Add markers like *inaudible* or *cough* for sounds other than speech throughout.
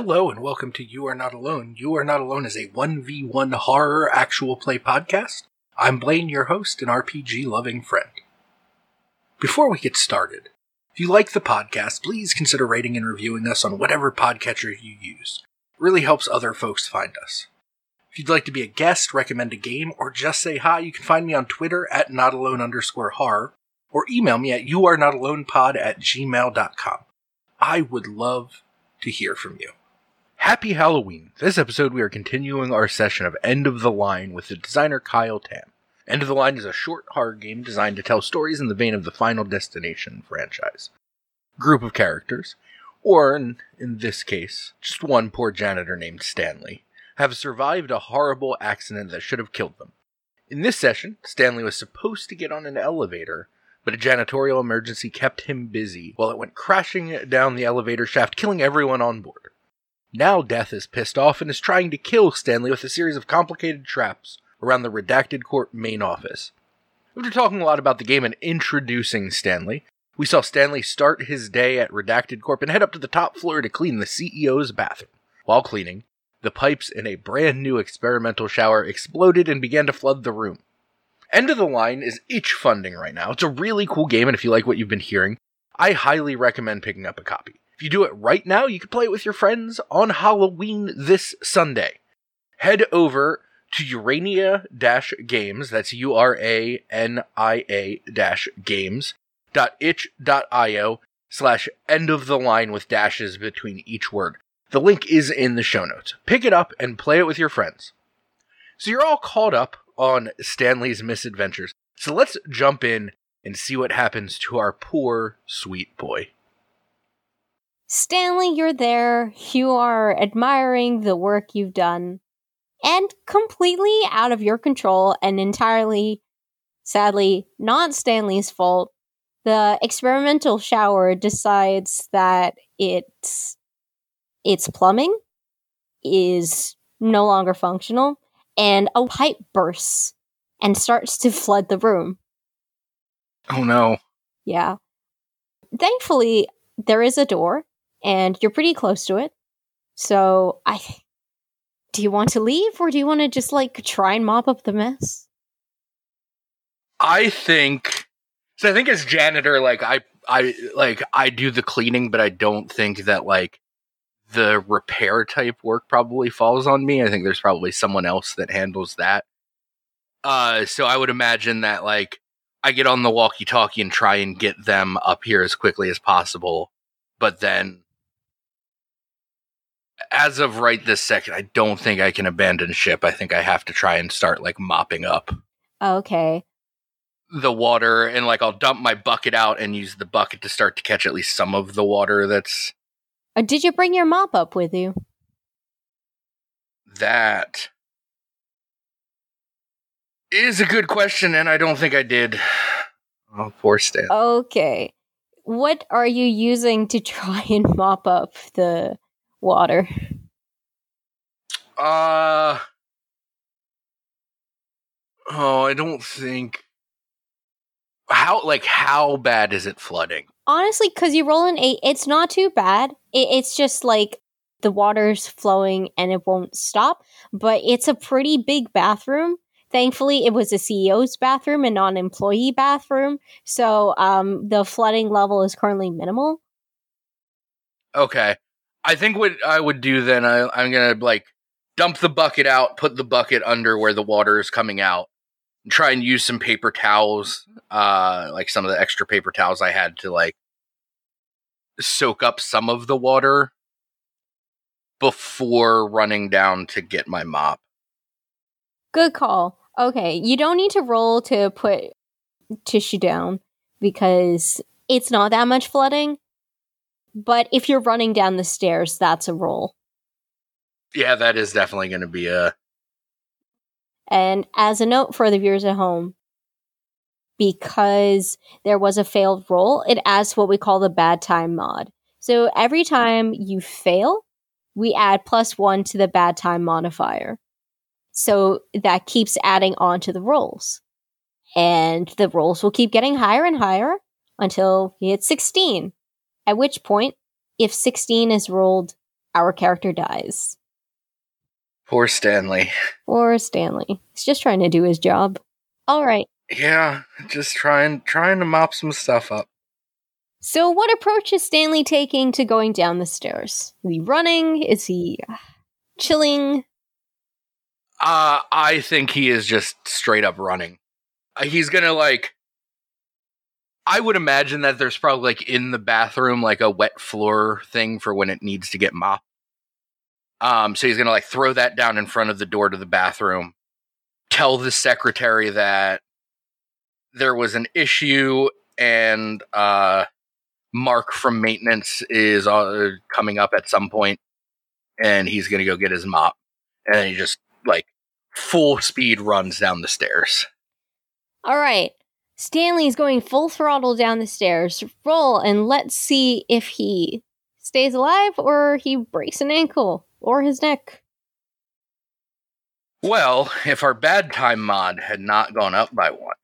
Hello and welcome to You Are Not Alone. You Are Not Alone is a 1v1 horror actual play podcast. I'm Blaine, your host and RPG loving friend. Before we get started, if you like the podcast, please consider rating and reviewing us on whatever podcatcher you use. It really helps other folks find us. If you'd like to be a guest, recommend a game, or just say hi, you can find me on Twitter at notalone underscore horror, or email me at youarenotalonepod at gmail.com. I would love to hear from you. Happy Halloween! This episode, we are continuing our session of End of the Line with the designer Kyle Tam. End of the Line is a short horror game designed to tell stories in the vein of the Final Destination franchise. Group of characters, or in, in this case, just one poor janitor named Stanley, have survived a horrible accident that should have killed them. In this session, Stanley was supposed to get on an elevator, but a janitorial emergency kept him busy while it went crashing down the elevator shaft, killing everyone on board. Now Death is pissed off and is trying to kill Stanley with a series of complicated traps around the Redacted Corp main office. After talking a lot about the game and introducing Stanley, we saw Stanley start his day at Redacted Corp and head up to the top floor to clean the CEO's bathroom. While cleaning, the pipes in a brand new experimental shower exploded and began to flood the room. End of the Line is itch funding right now. It's a really cool game, and if you like what you've been hearing, I highly recommend picking up a copy. If you do it right now, you can play it with your friends on Halloween this Sunday. Head over to Urania Games, that's U R A N I A games, dot itch.io slash end of the line with dashes between each word. The link is in the show notes. Pick it up and play it with your friends. So you're all caught up on Stanley's misadventures. So let's jump in and see what happens to our poor sweet boy. Stanley, you're there. You are admiring the work you've done. And completely out of your control and entirely, sadly, not Stanley's fault, the experimental shower decides that it's its plumbing is no longer functional and a pipe bursts and starts to flood the room. Oh no. Yeah. Thankfully, there is a door and you're pretty close to it. So I do you want to leave or do you want to just like try and mop up the mess? I think so I think as janitor like I I like I do the cleaning but I don't think that like the repair type work probably falls on me. I think there's probably someone else that handles that. Uh so I would imagine that like I get on the walkie-talkie and try and get them up here as quickly as possible. But then as of right this second, I don't think I can abandon ship. I think I have to try and start like mopping up. Okay. The water and like I'll dump my bucket out and use the bucket to start to catch at least some of the water that's uh, Did you bring your mop up with you? That is a good question and I don't think I did. Oh, poor Stan. Okay. What are you using to *laughs* try and mop up the water? Uh Oh, I don't think how like how bad is it flooding? Honestly, because you roll an eight, it's not too bad. It, it's just like the water's flowing and it won't stop. But it's a pretty big bathroom. Thankfully, it was a CEO's bathroom and not an employee bathroom. So um, the flooding level is currently minimal. Okay. I think what I would do then, I, I'm gonna like dump the bucket out, put the bucket under where the water is coming out, and try and use some paper towels, uh, like some of the extra paper towels I had to like soak up some of the water before running down to get my mop. Good call. Okay, you don't need to roll to put tissue down because it's not that much flooding. But if you're running down the stairs, that's a roll. Yeah, that is definitely going to be a. And as a note for the viewers at home, because there was a failed roll, it adds what we call the bad time mod. So every time you fail, we add plus one to the bad time modifier. So that keeps adding on to the rolls. And the rolls will keep getting higher and higher until you hit 16. At which point, if 16 is rolled our character dies. Poor Stanley. Poor Stanley. He's just trying to do his job. All right. Yeah, just trying trying to mop some stuff up. So, what approach is Stanley taking to going down the stairs? Is he running? Is he uh, chilling? Uh, I think he is just straight up running. Uh, he's gonna like. I would imagine that there's probably like in the bathroom like a wet floor thing for when it needs to get mopped. Um, so he's gonna like throw that down in front of the door to the bathroom, tell the secretary that there was an issue and uh Mark from maintenance is uh, coming up at some point, and he's gonna go get his mop, and he just like full speed runs down the stairs. All right. Stanley's going full throttle down the stairs. Roll and let's see if he stays alive or he breaks an ankle or his neck. Well, if our bad time mod had not gone up by one,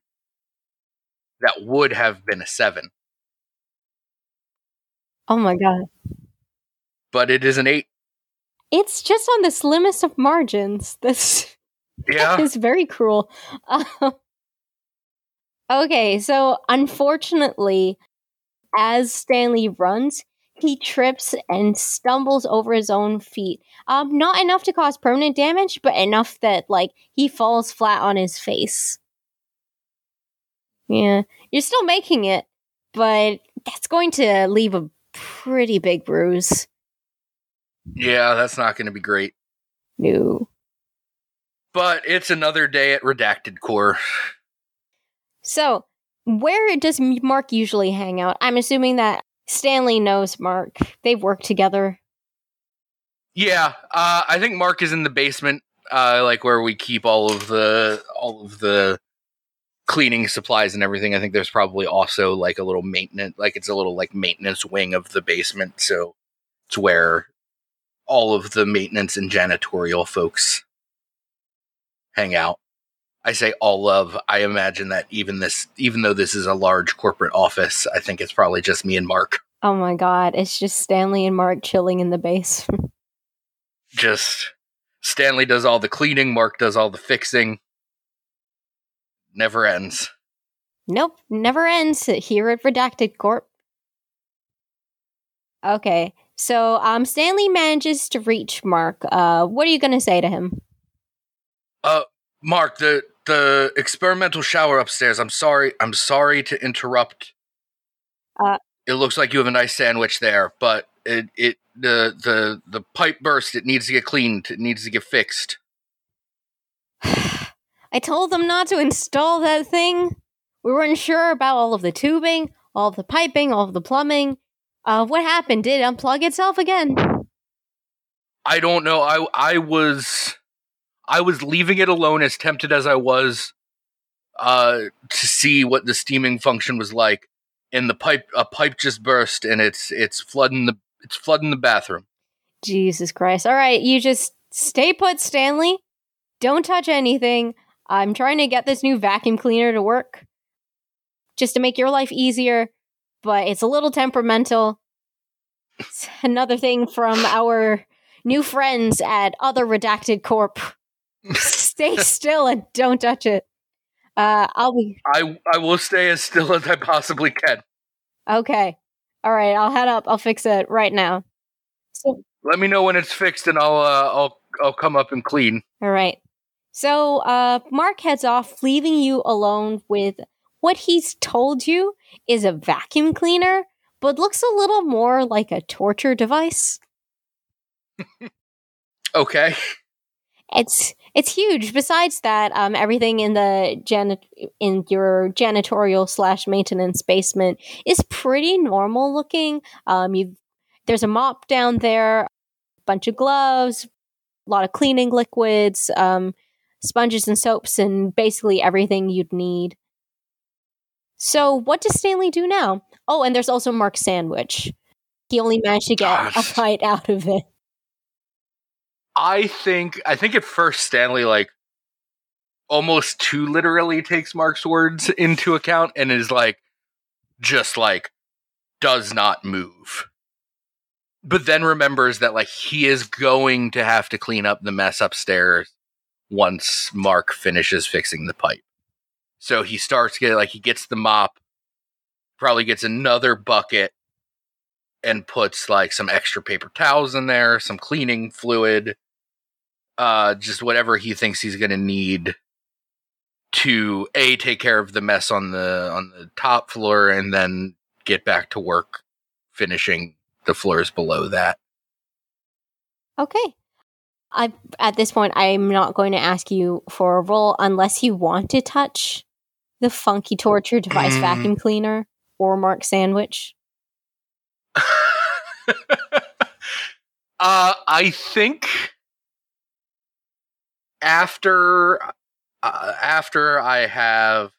that would have been a seven. Oh my god. But it is an eight. It's just on the slimmest of margins. This Yeah. *laughs* is very cruel. Uh, okay, so unfortunately, as Stanley runs, he trips and stumbles over his own feet. Um, not enough to cause permanent damage, but enough that like he falls flat on his face. Yeah, you're still making it, but that's going to leave a pretty big bruise. yeah, that's not going to be great. No. But it's another day at Redacted Corp. So, where does Mark usually hang out? I'm assuming that Stanley knows Mark. They've worked together. Yeah, uh, I think Mark is in the basement, uh, like where we keep all of the all of the cleaning supplies and everything. I think there's probably also like a little maintenance, like it's a little like maintenance wing of the basement, so it's where all of the maintenance and janitorial folks hang out. I say all of. I imagine that even this, even though this is a large corporate office, I think it's probably just me and Mark. Oh my god, it's just Stanley and Mark chilling in the base. *laughs* just Stanley does all the cleaning, Mark does all the fixing. Never ends. nope, never ends here at Redacted Corp. Okay, so um, Stanley manages to reach Mark. Uh, what are you gonna say to him? Uh Mark, the the experimental shower upstairs. I'm sorry. I'm sorry to interrupt. Uh, it looks like you have a nice sandwich there, but it it the the the pipe burst. It needs to get cleaned. It needs to get fixed. *sighs* I told them not to install that thing. We weren't sure about all of the tubing, all of the piping, all of the plumbing. Uh, what happened? Did it unplug itself again? I don't know. I I was I was leaving it alone as tempted as I was uh to see what the steaming function was like and the pipe a pipe just burst and it's it's flooding the it's flooding the bathroom. Jesus Christ. All right, you just stay put, Stanley. Don't touch anything. I'm trying to get this new vacuum cleaner to work just to make your life easier, but it's a little temperamental. It's another thing from our new friends at Other Redacted Corp. stay still and don't touch it. Uh, I'll be I I will stay as still as I possibly can. okay. All right, I'll head up. I'll fix it right now. So, Let me know when it's fixed and I'll uh, I'll I'll come up and clean. All right. So, uh, Mark heads off, leaving you alone with what he's told you is a vacuum cleaner, but looks a little more like a torture device. *laughs* Okay. It's it's huge. Besides that, um, everything in the janit in your janitorial slash maintenance basement is pretty normal looking. Um, you there's a mop down there, a bunch of gloves, a lot of cleaning liquids, um, sponges and soaps, and basically everything you'd need. So, what does Stanley do now? Oh, and there's also Mark's sandwich. He only managed to get a Gosh. bite out of it. I think I think at first Stanley like almost too literally takes Mark's words into account and is like just like does not move. but then remembers that like he is going to have to clean up the mess upstairs once Mark finishes fixing the pipe. So he starts getting like he gets the mop, probably gets another bucket and puts like some extra paper towels in there, some cleaning fluid, uh just whatever he thinks he's going to need to a take care of the mess on the on the top floor and then get back to work finishing the floors below that. Okay. I at this point I'm not going to ask you for a roll unless you want to touch the funky torture device Mm. vacuum cleaner or Mark sandwich. *laughs* uh I think after uh, after I have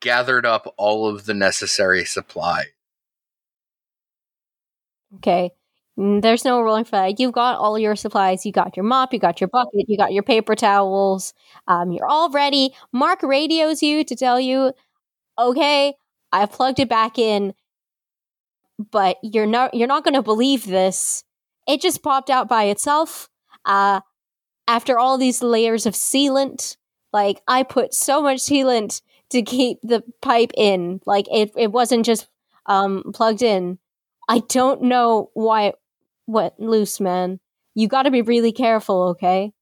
gathered up all of the necessary supply. Okay. Mm, There's no rolling for that. You've got all your supplies. You got your mop, you got your bucket, you got your paper towels. Um, you're all ready. Mark radios you to tell you, okay, I've plugged it back in, but you're not you're not gonna believe this. It just popped out by itself. Uh after all these layers of sealant, like I put so much sealant to keep the pipe in. Like it it wasn't just um plugged in. I don't know why it went loose, man. You got to be really careful, okay?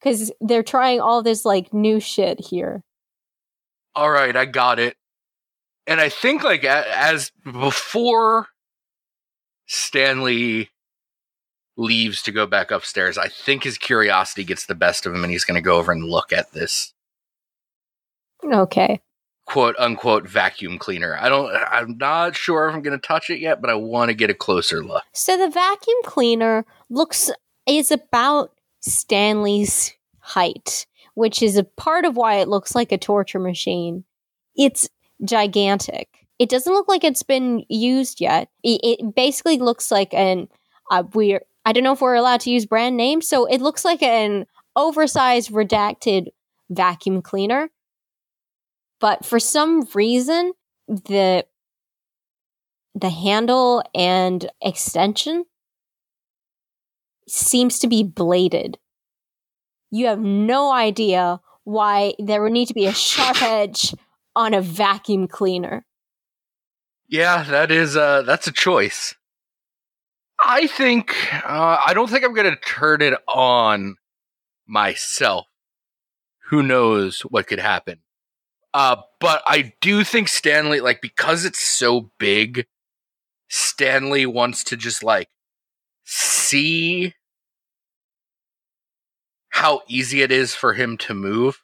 Because they're trying all this like new shit here. All right, I got it. And I think like as before Stanley leaves to go back upstairs, I think his curiosity gets the best of him and he's going to go over and look at this Okay. quote unquote vacuum cleaner. I don't I'm not sure if I'm going to touch it yet, but I want to get a closer look. So the vacuum cleaner looks is about Stanley's height, which is a part of why it looks like a torture machine. It's gigantic. It doesn't look like it's been used yet. It, it basically looks like an uh, we're I don't know if we're allowed to use brand names, so it looks like an oversized redacted vacuum cleaner. But for some reason, the the handle and extension seems to be bladed. You have no idea why there would need to be a sharp *laughs* edge on a vacuum cleaner. Yeah, that is uh that's a choice. I think uh I don't think I'm going to turn it on myself. Who knows what could happen. Uh but I do think Stanley like because it's so big Stanley wants to just like see how easy it is for him to move.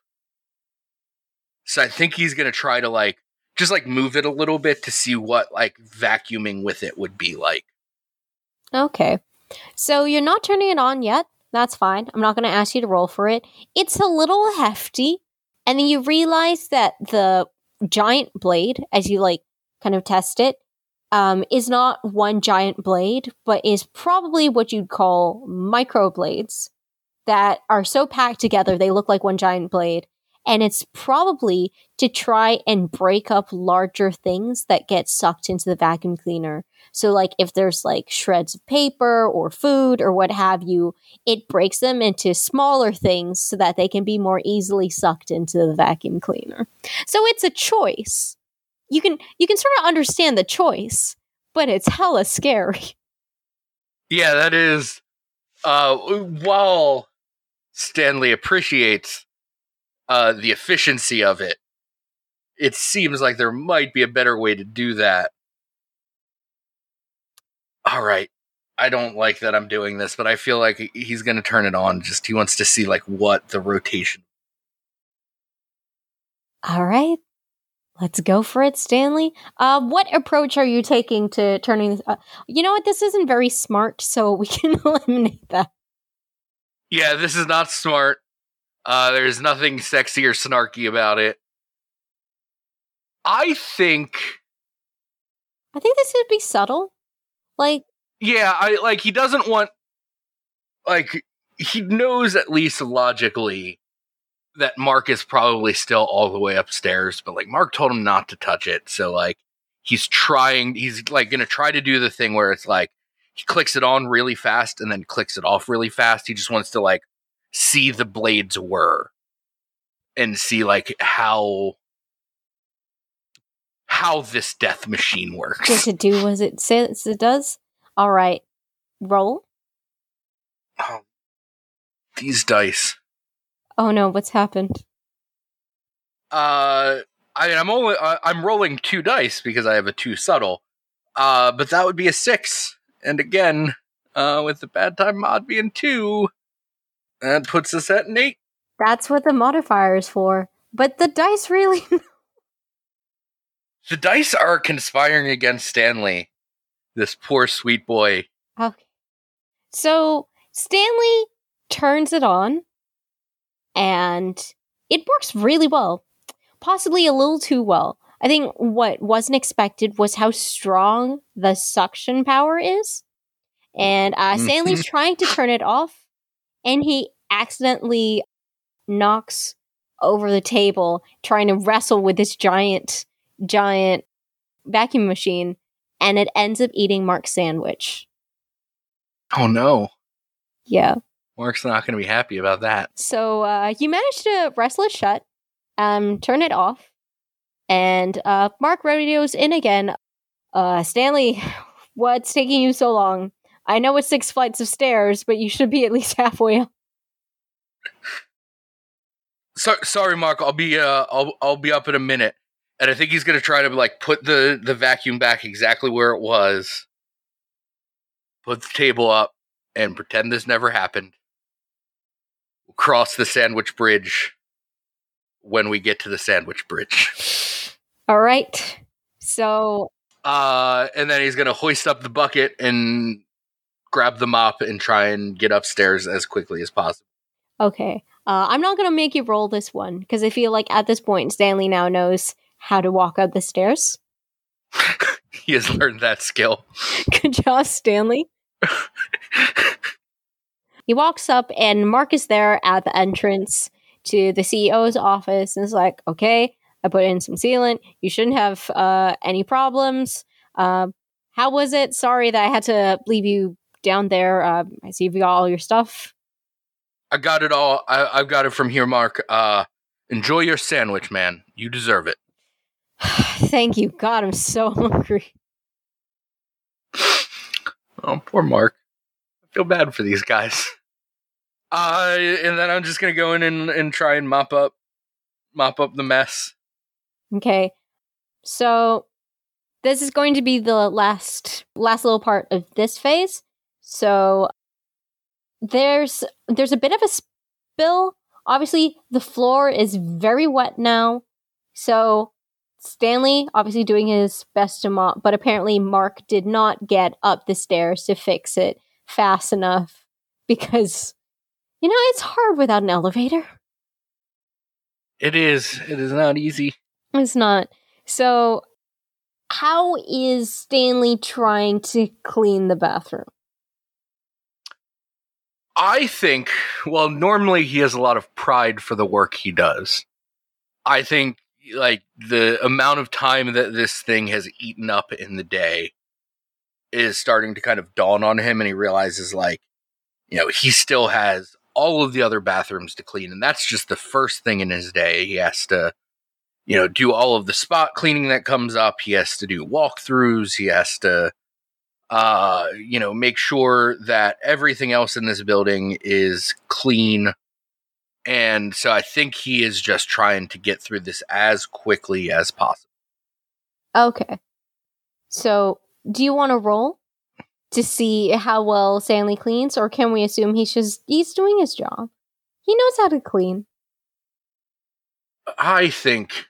So I think he's going to try to like just like move it a little bit to see what like vacuuming with it would be like. Okay. So you're not turning it on yet. That's fine. I'm not going to ask you to roll for it. It's a little hefty. And then you realize that the giant blade, as you like kind of test it, um, is not one giant blade, but is probably what you'd call micro blades that are so packed together they look like one giant blade. And it's probably to try and break up larger things that get sucked into the vacuum cleaner. So, like, if there's like shreds of paper or food or what have you, it breaks them into smaller things so that they can be more easily sucked into the vacuum cleaner. So, it's a choice. You can you can sort of understand the choice, but it's hella scary. *laughs* Yeah, that is uh while Stanley appreciates uh the efficiency of it, it seems like there might be a better way to do that. All right. I don't like that I'm doing this, but I feel like he's going to turn it on. Just he wants to see like what the rotation. All right. Let's go for it, Stanley. Uh, what approach are you taking to turning this? Uh, you know what? This isn't very smart, so we *laughs* can eliminate that. Yeah, this is not smart. Uh, there's nothing sexy or snarky about it. I think, I think this would be subtle. Like, yeah, I like he doesn't want, like, he knows at least logically that Mark is probably still all the way upstairs, but like Mark told him not to touch it, so like he's trying, he's like gonna try to do the thing where it's like he clicks it on really fast and then clicks it off really fast. He just wants to like see the blades whir and see like how how this death machine works. Does it do as it says it does? All right, roll. Oh, these dice. Oh no, what's happened? Uh, I mean, I'm only uh, I'm rolling two dice because I have a two subtle. Uh, but that would be a six, and again, uh, with the bad time mod being two, that puts us at an eight. That's what the modifier is for. But the dice really. *laughs* the dice are conspiring against Stanley, this poor sweet boy. Okay. So Stanley turns it on, and it works really well. Possibly a little too well. I think what wasn't expected was how strong the suction power is. And uh, Stanley's Mhm. trying to turn it off, and he accidentally knocks over the table, trying to wrestle with this giant, giant vacuum machine, and it ends up eating Mark's sandwich. Oh no, Yeah. Mark's not going to be happy about that. So uh, you managed to wrestle it shut, um, turn it off, and uh, Mark radios in again. Uh, Stanley, *laughs* what's taking you so long? I know it's six flights of stairs, but you should be at least *laughs* halfway up. So, sorry, Mark. I'll be uh, I'll I'll be up in a minute, and I think he's going to try to like put the the vacuum back exactly where it was. Put the table up and pretend this never happened. We'll cross the sandwich bridge when we get to the sandwich bridge. All right. So Uh, and then he's going to hoist up the bucket and grab the mop and try and get upstairs as quickly as possible. Okay, uh, I'm not gonna make you roll this one because I feel like at this point Stanley now knows how to walk up the stairs. *laughs* he has learned that skill. *laughs* Good job, Stanley. *laughs* He walks up, and Mark is there at the entrance to the CEO's office and is like, Okay, I put in some sealant. You shouldn't have uh, any problems. Uh, how was it? Sorry that I had to leave you down there. Uh, I see you've got all your stuff. I got it all. I, I've got it from here, Mark. Uh, enjoy your sandwich, man. You deserve it. *sighs* Thank you. God, I'm so *laughs* hungry. Oh, poor Mark. I feel bad for these guys. Uh, and then I'm just gonna go in and, and try and mop up, mop up the mess. Okay. So this is going to be the last last little part of this phase. So there's there's a bit of a spill. Obviously, the floor is very wet now. So Stanley obviously doing his best to mop, but apparently Mark did not get up the stairs to fix it fast enough because you know, it's hard without an elevator. It is. It is not easy. It's not. So, how is Stanley trying to clean the bathroom? I think, well, normally he has a lot of pride for the work he does. I think, like, the amount of time that this thing has eaten up in the day is starting to kind of dawn on him, and he realizes, like, you know, he still has all of the other bathrooms to clean, and that's just the first thing in his day. He has to, you know, do all of the spot cleaning that comes up. He has to do walkthroughs. He has to, uh, you know, make sure that everything else in this building is clean. And so I think he is just trying to get through this as quickly as possible. Okay. So, do you want to roll to see how well Stanley cleans, or can we assume he's just he's doing his job? He knows how to clean. I think,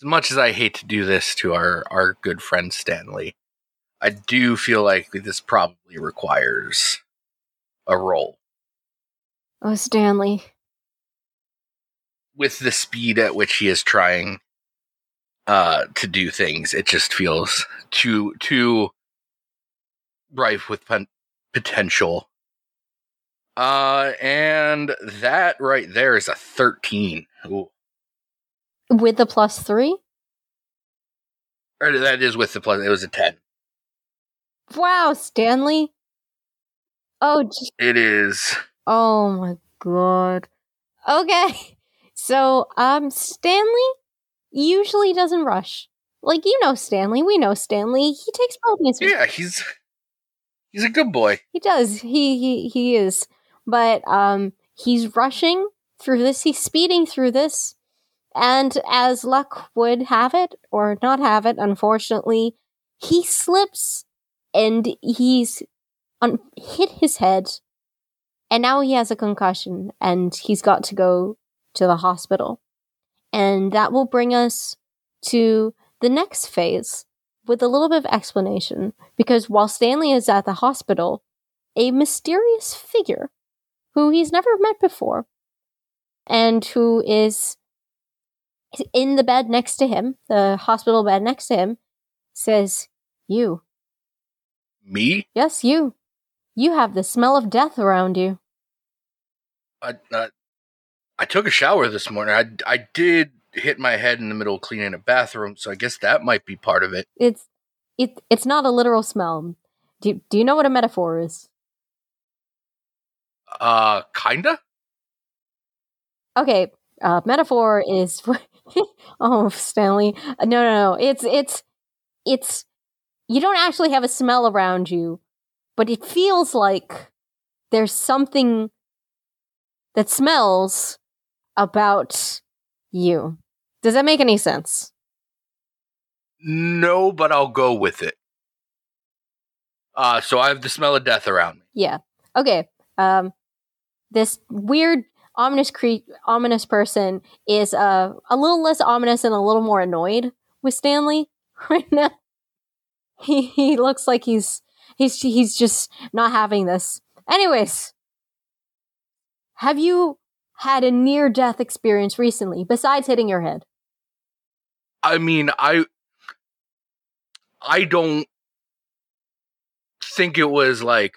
as much as I hate to do this to our, our good friend Stanley, I do feel like this probably requires a roll. Oh, Stanley. With the speed at which he is trying uh, to do things, it just feels too too rife with potential. Uh, and that right there is a thirteen. Ooh. With the plus three? Or that is with the plus. It was a ten. Wow, Stanley. Oh, It is. oh my god. Okay. *laughs* So, um, Stanley usually doesn't rush. Like, you know Stanley. We know Stanley. He takes precautions. Yeah, he's he's a good boy. He does. He he he is. But um he's rushing through this. He's speeding through this. And as luck would have it or not have it, unfortunately, he slips and he's un- hit his head. And now he has a concussion and he's got to go to the hospital. And that will bring us to the next phase with a little bit of explanation because while Stanley is at the hospital, a mysterious figure who he's never met before and who is in the bed next to him, the hospital bed next to him, says, You, Me? yes, you, you have the smell of death around you. I uh, I took a shower this morning. I I did hit my head in the middle of cleaning a bathroom, so I guess that might be part of it. It's it it's not a literal smell. Do do you know what a metaphor is? Uh, kinda. Okay, uh, metaphor is *laughs* oh Stanley. No, no, no. It's it's it's you don't actually have a smell around you, but it feels like there's something that smells about you. Does that make any sense? No, but I'll go with it. Uh, so I have the smell of death around me. Yeah. Okay. Um, this weird, ominous cre- ominous person is uh, a little less ominous and a little more annoyed with Stanley *laughs* right now. *laughs* He he looks like he's he's he's just not having this. Anyways, have you had a near death experience recently besides hitting your head? I mean, I I don't think it was like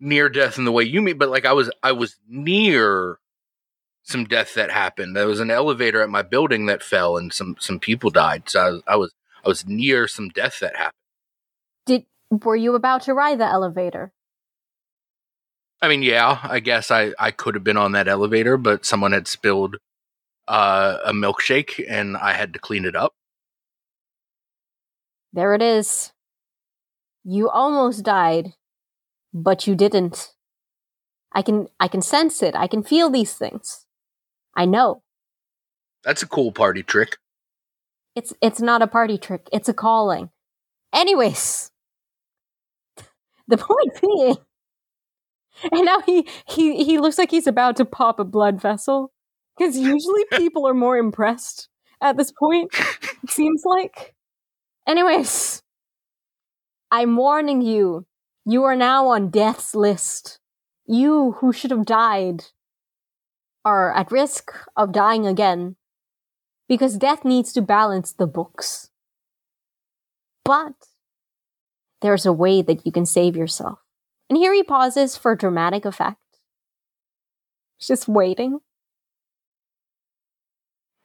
near death in the way you mean, but like I was I was near some death that happened. There was an elevator at my building that fell and some some people died. So I was I was I was near some death that happened. Did were you about to ride the elevator? I mean, yeah, I guess I I could have been on that elevator, but someone had spilled uh, a milkshake and I had to clean it up. There it is. You almost died, but you didn't. I can I can sense it. I can feel these things. I know. That's a cool party trick. It's it's not a party trick. It's a calling. Anyways, *laughs* the point being, and now he he he looks like he's about to pop a blood vessel because usually *laughs* people are more impressed at this point. It seems like. Anyways, I'm warning you. You are now on death's list. You who should have died are at risk of dying again because death needs to balance the books. But there's a way that you can save yourself. And here he pauses for dramatic effect. Just waiting.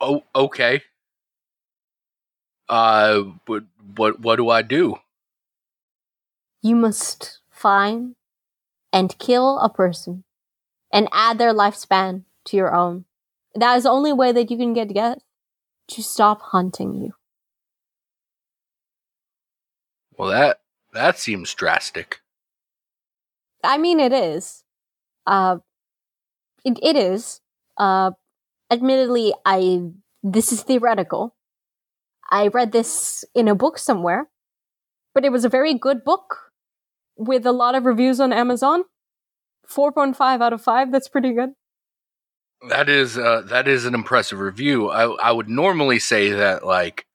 Oh, okay. Uh, what what what do I do? You must find and kill a person and add their lifespan to your own. That is the only way that you can get death to stop hunting you. Well, that that seems drastic. I mean, it is. Uh, it, it is. Uh, admittedly, I this is theoretical. I read this in a book somewhere, but it was a very good book with a lot of reviews on Amazon. Four point five out of five. That's pretty good. That is uh, that is an impressive review. I I would normally say that like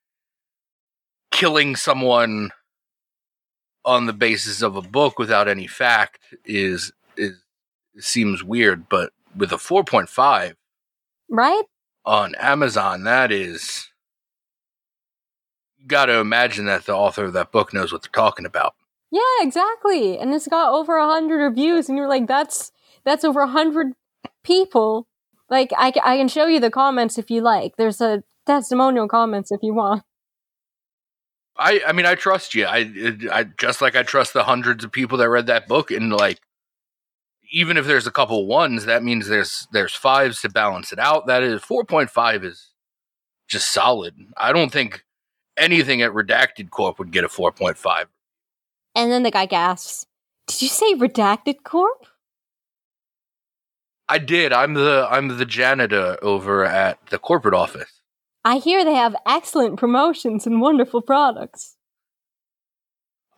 killing someone on the basis of a book without any fact is is seems weird, but with a 4.5 Right? on Amazon, that is got to imagine that the author of that book knows what they're talking about. Yeah, exactly. And it's got over a hundred reviews, and you're like, that's that's over a hundred people. Like, I, I can show you the comments if you like. There's a testimonial comments if you want. I I mean I trust you. I I just like I trust the hundreds of people that read that book and like even if there's a couple ones, that means there's there's fives to balance it out. That is 4.5 is just solid. I don't think anything at Redacted Corp would get a 4.5. And then the guy gasps, "Did you say Redacted Corp?" I did. I'm the I'm the janitor over at the corporate office. I hear they have excellent promotions and wonderful products.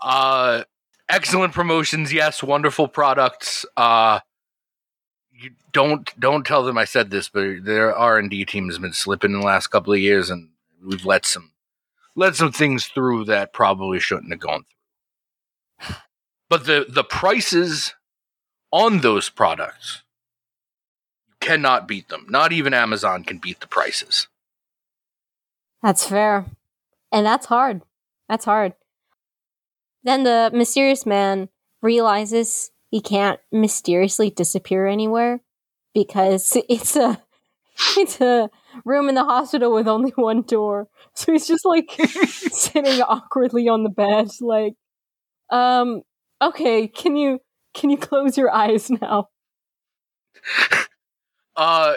Uh excellent promotions, yes, wonderful products. Uh you don't don't tell them I said this, but their R and D team has been slipping in the last couple of years, and we've let some let some things through that probably shouldn't have gone through. But the the prices on those products cannot beat them. Not even Amazon can beat the prices. That's fair. And that's hard. That's hard. Then the mysterious man realizes he can't mysteriously disappear anywhere because *laughs* it's a *laughs* it's a room in the hospital with only one door. *laughs* So he's just like sitting awkwardly on the bed like um okay, can you can you close your eyes now? Uh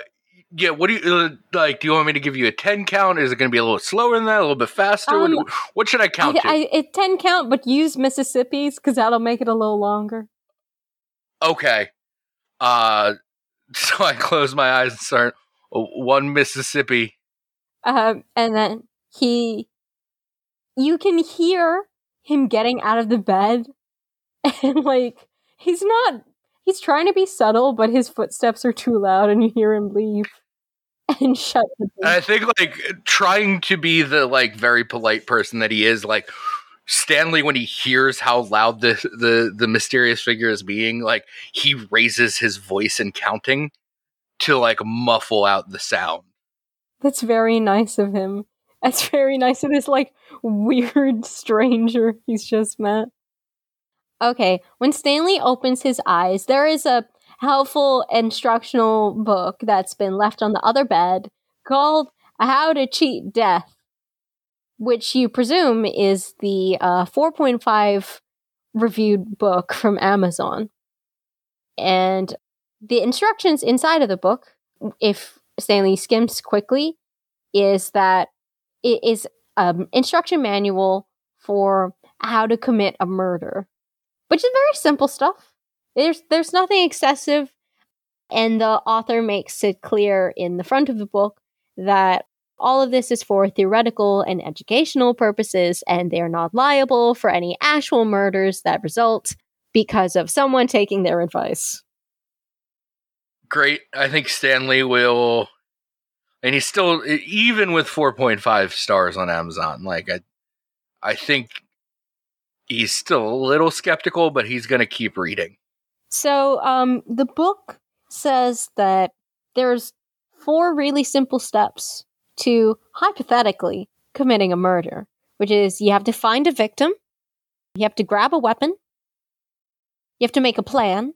yeah, what do you uh, like? Do you want me to give you a ten count? Is it going to be a little slower than that? A little bit faster? Um, what, what should I count I, to? I, it ten count, but use Mississippi's because that'll make it a little longer. okay. Uh, *laughs* so I close my eyes and start uh, one Mississippi. Um, and then he, you can hear him getting out of the bed, *laughs* and like he's not. He's trying to be subtle, but his footsteps are too loud, and you hear him leave and *laughs* shut the door. I think like trying to be the like very polite person that he is, like Stanley when he hears how loud the the the mysterious figure is being, like he raises his voice in counting to like muffle out the sound. That's very nice of him. That's very nice of this like weird *laughs* stranger he's just met. Okay, when Stanley opens his eyes, there is a helpful instructional book that's been left on the other bed called How to Cheat Death, which you presume is the uh, 4.5 reviewed book from Amazon. And the instructions inside of the book, if Stanley skims quickly, is that it is an instruction manual for how to commit a murder, which is very simple stuff. There's there's nothing excessive, and the author makes it clear in the front of the book that all of this is for theoretical and educational purposes, and they are not liable for any actual murders that result because of someone taking their advice. Great. I think Stanley will and he's still even with 4.5 stars on Amazon, like I I think he's still a little skeptical, but he's going to keep reading. So, um, the book says that there's four really simple steps to hypothetically committing a murder, which is you have to find a victim, you have to grab a weapon, you have to make a plan,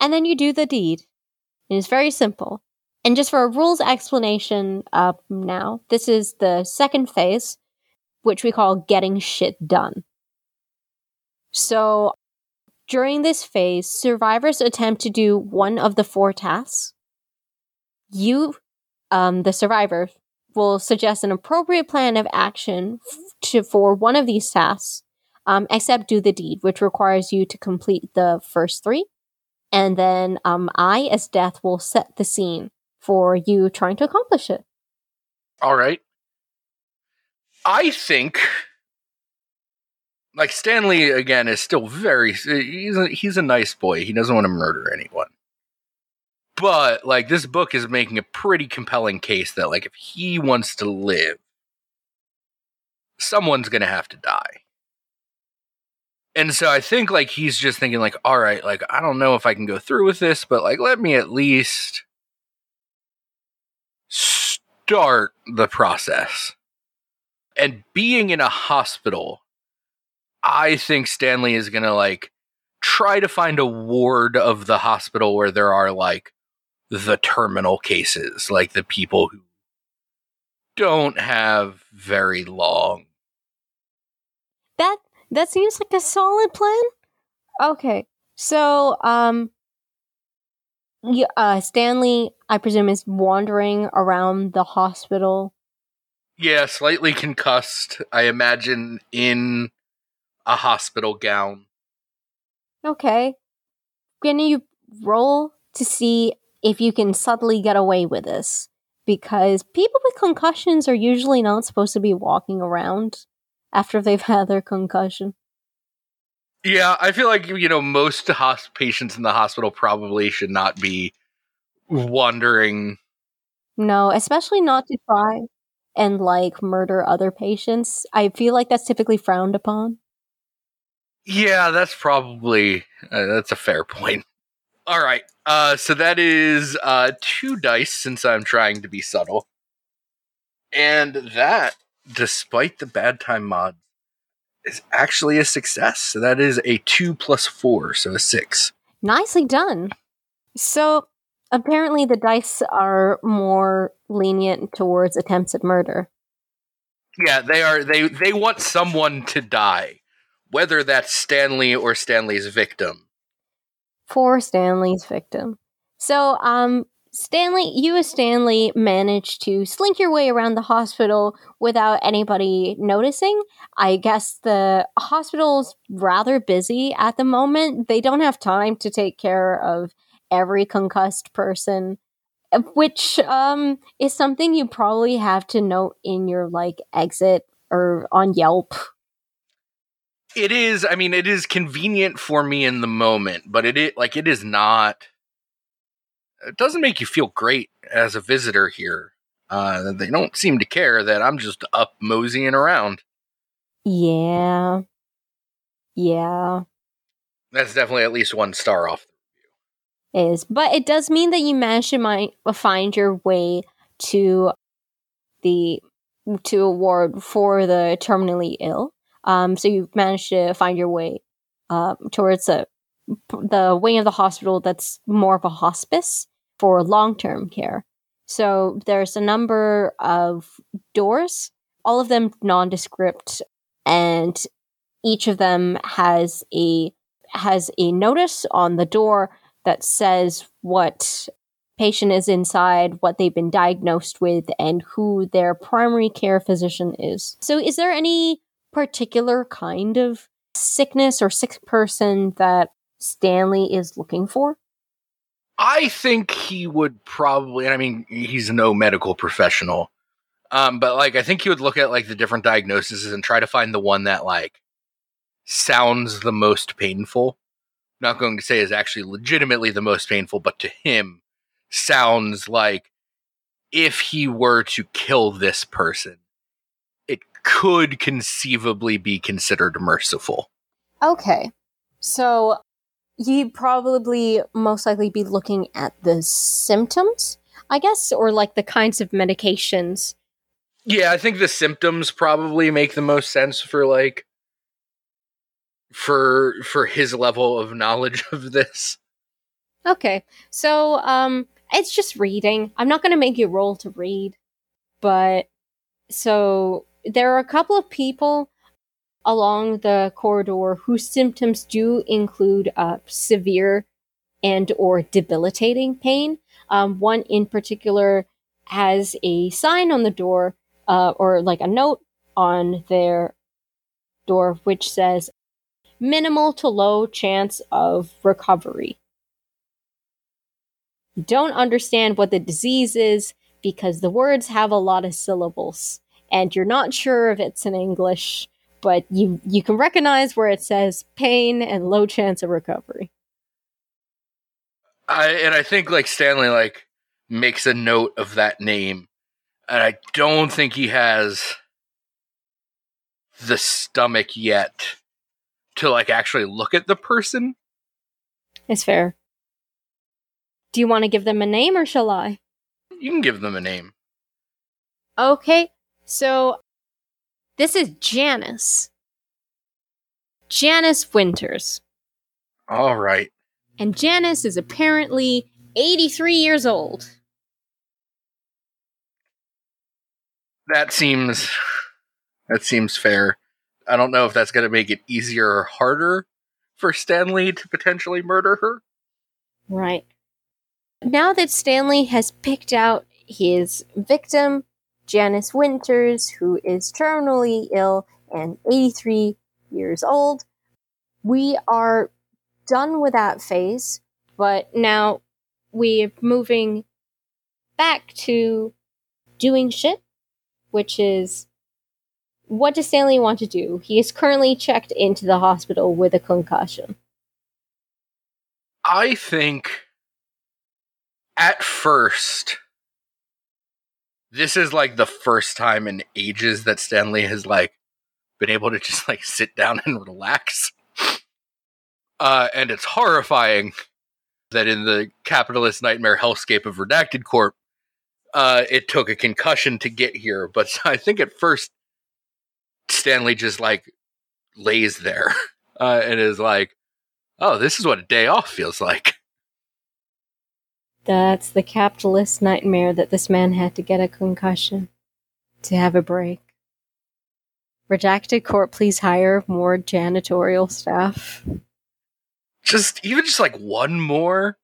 and then you do the deed. It is very simple. And just for a rules explanation uh, now, this is the second phase, which we call getting shit done. So during this phase, survivors attempt to do one of the four tasks. You, um, the survivor, will suggest an appropriate plan of action to, for one of these tasks, um, except do the deed, which requires you to complete the first three. And then um, I, as Death, will set the scene for you trying to accomplish it. All right. I think like Stanley again is still very he's a, he's a nice boy. He doesn't want to murder anyone. But like this book is making a pretty compelling case that like if he wants to live someone's going to have to die. And so I think like he's just thinking like all right, like I don't know if I can go through with this, but like let me at least start the process. And being in a hospital I think Stanley is going to like try to find a ward of the hospital where there are like the terminal cases, like the people who don't have very long That that seems like a solid plan. Okay. So, um, yeah, uh, Stanley, I presume, is wandering around the hospital. Yeah, slightly concussed, I imagine, in a hospital gown. Okay. Can you roll to see if you can subtly get away with this? Because people with concussions are usually not supposed to be walking around after they've *laughs* had their concussion. Yeah, I feel like you know most patients in the hospital probably should not be wandering. No, especially not to try and like murder other patients. I feel like that's typically frowned upon. Yeah, that's probably uh, that's a fair point. All right, uh, so that is uh, two dice since I'm trying to be subtle, and that, despite the bad time mod, is actually a success. So that is a two plus four, so a six. Nicely done. So apparently the dice are more lenient towards attempts at murder. Yeah, they are. They they want someone to die, whether that's Stanley or Stanley's victim. For Stanley's victim. So, um, Stanley, you as Stanley managed to slink your way around the hospital without anybody noticing. I guess the hospital's rather busy at the moment. They don't have time to take care of every concussed person, which um is something you probably have to note in your like exit or on Yelp. It is. I mean, it is convenient for me in the moment, but it is like it is not. It doesn't make you feel great as a visitor here. Uh, they don't seem to care that I'm just up moseying around. Yeah. Yeah. That's definitely at least one star off. The review. Is but it does mean that you managed to find your way to the to a ward for the terminally ill. Um, so you managed to find your way uh, towards the the wing of the hospital that's more of a hospice for long term care. So there's a number of doors, all of them nondescript, and each of them has a has a notice on the door that says what patient is inside, what they've been diagnosed with, and who their primary care physician is. So is there any particular kind of sickness or sick person that Stanley is looking for? I think he would probably. I mean, he's no medical professional, um, but like I think he would look at like the different diagnoses and try to find the one that like sounds the most painful. not going to say is actually legitimately the most painful, but to him sounds like if he were to kill this person, could conceivably be considered merciful. Okay. So you'd probably most likely be looking at the symptoms, I guess, or like the kinds of medications. Yeah, I think the symptoms probably make the most sense for like for for his level of knowledge *laughs* of this. Okay. So um it's just reading. I'm not going to make you roll to read, but so there are a couple of people along the corridor whose symptoms do include uh, severe and or debilitating pain. Um, one in particular has a sign on the door uh, or like a note on their door which says minimal to low chance of recovery. Don't understand what the disease is because the words have a lot of syllables and you're not sure if it's in English, but you you can recognize where it says pain and low chance of recovery. I and I think like Stanley like makes a note of that name, and I don't think he has the stomach yet to like actually look at the person. It's fair. Do you want to give them a name or shall I? You can give them a name. Okay, so this is Janice. Janice Winters. All right. And Janice is apparently 83 years old. That seems that seems fair. I don't know if that's going to make it easier or harder for Stanley to potentially murder her. Right. Now that Stanley has picked out his victim, Janice Winters, who is terminally ill and 83 years old, we are done with that phase, but now we're moving back to doing shit, which is what does Stanley want to do? He is currently checked into the hospital with a concussion. I think at first, this is like the first time in ages that Stanley has like been able to just like sit down and relax. Uh, and it's horrifying that in the capitalist nightmare hellscape of Redacted Corp, uh, it took a concussion to get here. But *laughs* I think at first, Stanley just like lays there *laughs* uh, and is like, oh, this is what a day off feels like. That's the capitalist nightmare that this man had to get a concussion to have a break. Redacted Corp, please hire more janitorial staff. Just even just like one more.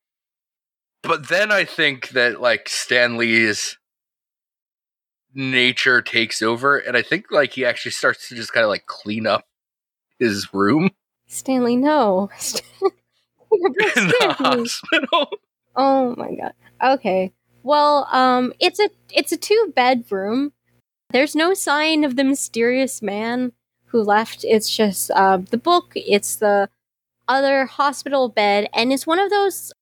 But then I think that like Stanley's nature takes over and I think like he actually starts to just kind of like clean up his room. Stanley, no. *laughs* *laughs* in the hospital. Oh my god. Okay. Well, um it's a it's a two bedroom. There's no sign of the mysterious man who left. It's just uh the book, it's the other hospital bed and it's one of those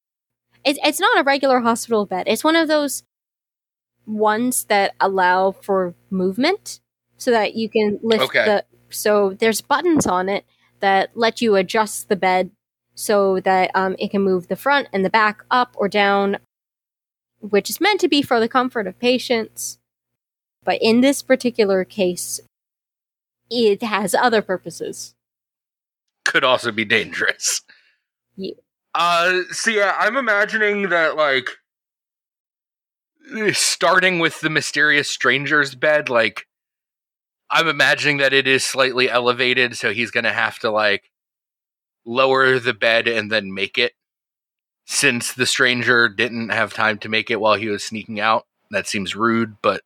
it's it's not a regular hospital bed. It's one of those ones that allow for movement so that you can lift Okay. the so there's buttons on it that let you adjust the bed so that um, it can move the front and the back up or down, which is meant to be for the comfort of patients. But in this particular case, it has other purposes. Could also be dangerous. Yeah. Uh so yeah, I'm imagining that like starting with the mysterious stranger's bed, like I'm imagining that it is slightly elevated, so he's gonna have to like lower the bed and then make it. Since the stranger didn't have time to make it while he was sneaking out, that seems rude, but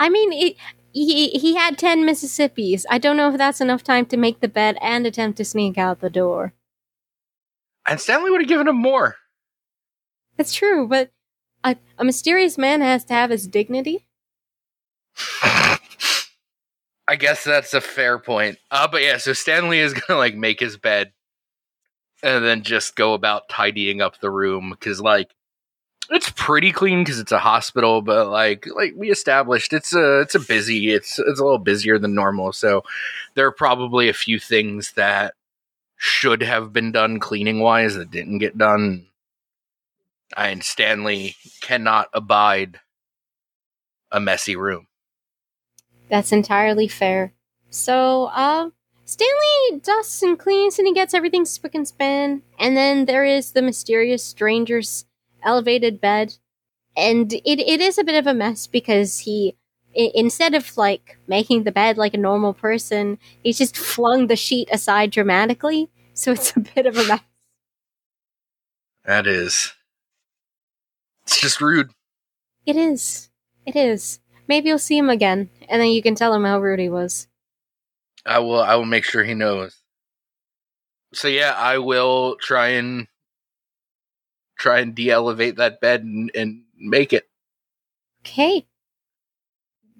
I mean, it, he he had ten Mississippis. I don't know if that's enough time to make the bed and attempt to sneak out the door. and Stanley would have given him more. That's true, but a, a mysterious man has to have his dignity. *laughs* I guess that's a fair point. Uh, but yeah, so Stanley is gonna like make his bed and then just go about tidying up the room because like it's pretty clean because it's a hospital, but like like we established, it's a it's a busy, it's it's a little busier than normal. So there are probably a few things that should have been done cleaning wise that didn't get done. And Stanley cannot abide a messy room. That's entirely fair. So, uh, Stanley dusts and cleans and he gets everything spick and span. And then there is the mysterious stranger's elevated bed. And it, it is a bit of a mess because he, i- instead of like making the bed like a normal person, he's just flung the sheet aside dramatically. So it's a bit of a mess. That is. It's just rude. It is. It is. Maybe you'll see him again, and then you can tell him how rude he was. I will I will make sure he knows. So yeah, I will try and try and de-elevate that bed and, and make it. Okay.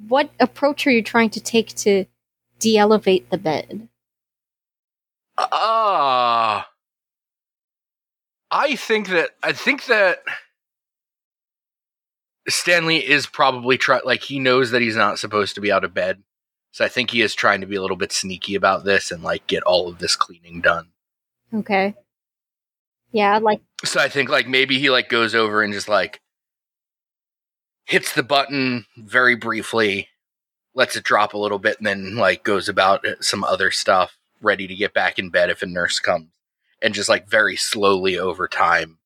What approach are you trying to take to de elevate the bed? Ah. I think that I think that Stanley is probably try like he knows that he's not supposed to be out of bed. So I think he is trying to be a little bit sneaky about this and like get all of this cleaning done. Okay. Yeah, like, So I think like maybe he like goes over and just like hits the button very briefly, lets it drop a little bit, and then like goes about some other stuff, ready to get back in bed if a nurse comes, and just like very slowly over time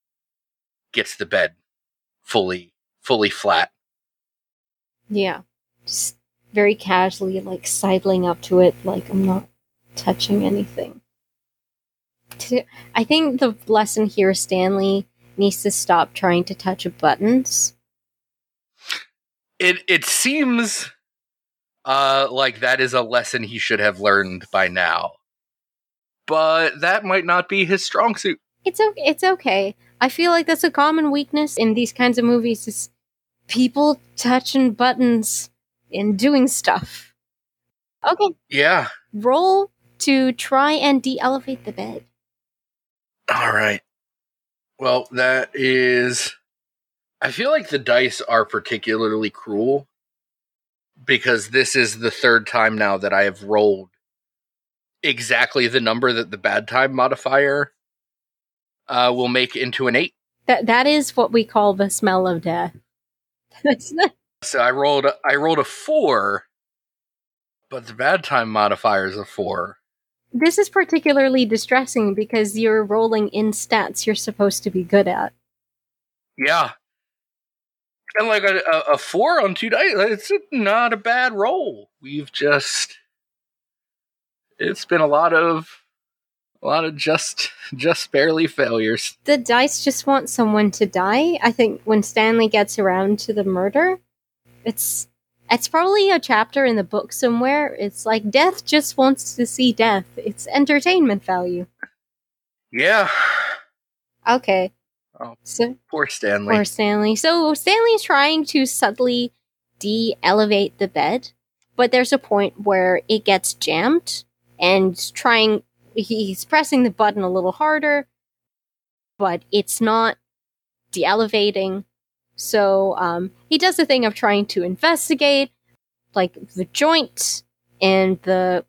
gets the bed fully fully flat. yeah. Just very casually, like, sidling up to it, like, I'm not touching anything. I think the lesson here, Stanley needs to stop trying to touch buttons. It it seems uh like that is a lesson he should have learned by now. But that might not be his strong suit. It's okay. It's okay. I feel like that's a common weakness in these kinds of movies is people touching buttons and doing stuff. Okay, Yeah. roll to try and de-elevate the bed. All right. Well, that is. I feel like the dice are particularly cruel because this is the third time now that I have rolled exactly the number that the bad time modifier uh, will make into an eight. That that is what we call the smell of death. *laughs* That's the- So I rolled. I rolled a four, but the bad time modifier is a four. this is particularly distressing because you're rolling in stats you're supposed to be good at. Yeah. And like a, a, a four on two dice, it's not a bad roll. We've just it's been a lot of a lot of just just barely failures. The dice just want someone to die. I think when Stanley gets around to the murder, it's it's probably a chapter in the book somewhere. It's like death just wants to see death. It's entertainment value. Yeah. Okay. Oh. So Poor Stanley. or Stanley. So Stanley's trying to subtly de-elevate the bed, but there's a point where it gets jammed and trying he's pressing the button a little harder, but it's not de-elevating. So um, he does the thing of trying to investigate, like the joint and the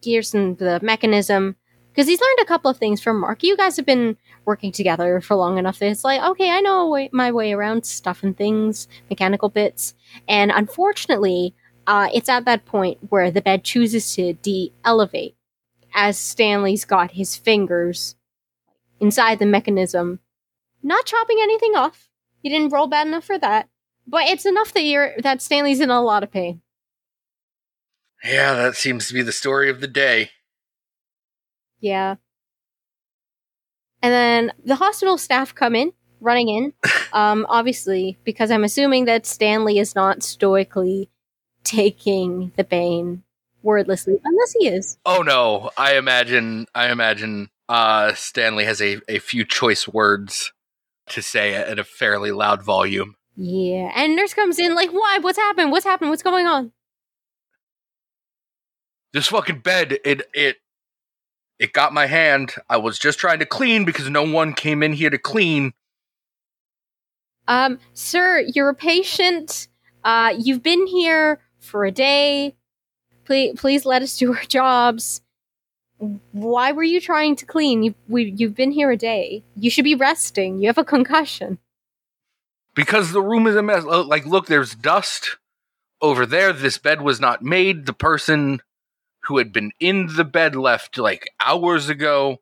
gears and the mechanism, because he's learned a couple of things from Mark. You guys have been working together for long enough that it's like, okay, I know my way around stuff and things, mechanical bits. And unfortunately, uh, it's at that point where the bed chooses to de elevate as Stanley's got his fingers inside the mechanism, not chopping anything off. You didn't roll bad enough for that. But it's enough that you're that Stanley's in a lot of pain. yeah, that seems to be the story of the day. Yeah. And then the hospital staff come in, running in. *laughs* Um, obviously, because I'm assuming that Stanley is not stoically taking the bane wordlessly, unless he is. Oh no, I imagine I imagine uh Stanley has a, a few choice words to say it at a fairly loud volume. Yeah. And nurse comes in like, why? What's happened? What's happened? What's going on? This fucking bed, it it it got my hand. I was just trying to clean because no one came in here to clean. Um, sir, you're a patient. Uh, you've been here for a day. Please, please let us do our jobs. Why were you trying to clean? You, we, you've been here a day. You should be resting. You have a concussion. because the room is a mess. Like, look, there's dust over there. This bed was not made. The person who had been in the bed left like hours ago.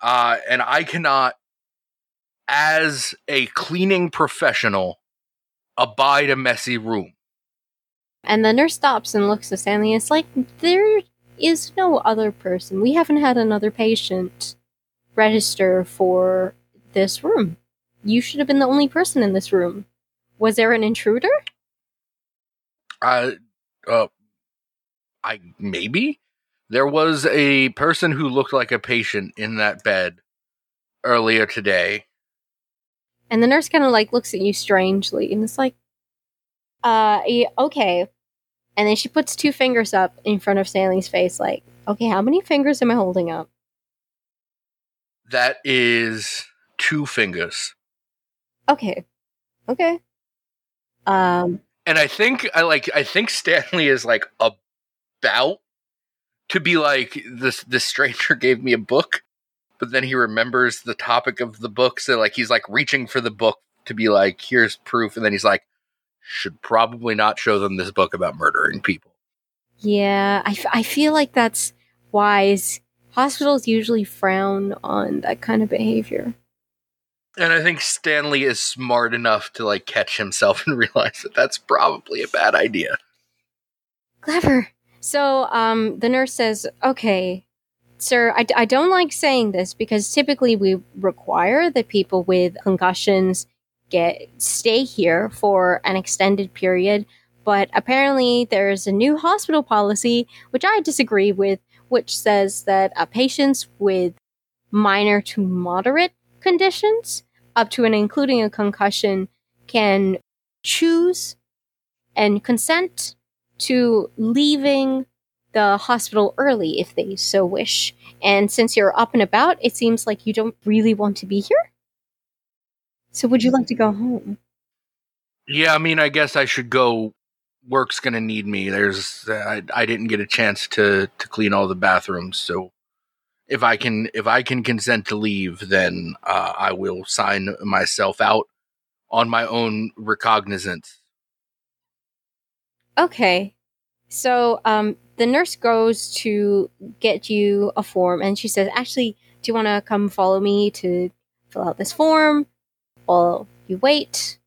Uh, and I cannot, as a cleaning professional, abide a messy room. And the nurse stops and looks at Stanley. And it's like there is no other person. We haven't had another patient register for this room. You should have been the only person in this room. Was there an intruder? Uh, uh, I maybe there was a person who looked like a patient in that bed earlier today. And the nurse kind of like looks at you strangely, and it's like, uh, okay. And then she puts two fingers up in front of Stanley's face, like, okay, how many fingers am I holding up? That is two fingers. Okay, okay. Um, and I think I like I think Stanley is like about to be like this this stranger gave me a book, but then he remembers the topic of the book, so like he's like reaching for the book to be like, here's proof, and then he's like, should probably not show them this book about murdering people. yeah, I, f- I feel like that's wise. Hospitals usually frown on that kind of behavior. And I think Stanley is smart enough to like catch himself *laughs* and realize that that's probably a bad idea. Clever. So um, the nurse says, okay, sir, I, I don't like saying this because typically we require that people with concussions stay here for an extended period. But apparently, there's a new hospital policy, which I disagree with, which says that uh, patients with minor to moderate conditions, up to and including a concussion, can choose and consent to leaving the hospital early if they so wish. And since you're up and about, it seems like you don't really want to be here. So would you like to go home? Yeah, I mean, I guess I should go. Work's gonna need me. There's, uh, I, I didn't get a chance to to clean all the bathrooms, so if I can if I can consent to leave, then uh, I will sign myself out on my own recognizance. Okay. So um, the nurse goes to get you a form, and she says, "Actually, do you want to come follow me to fill out this form while you wait?"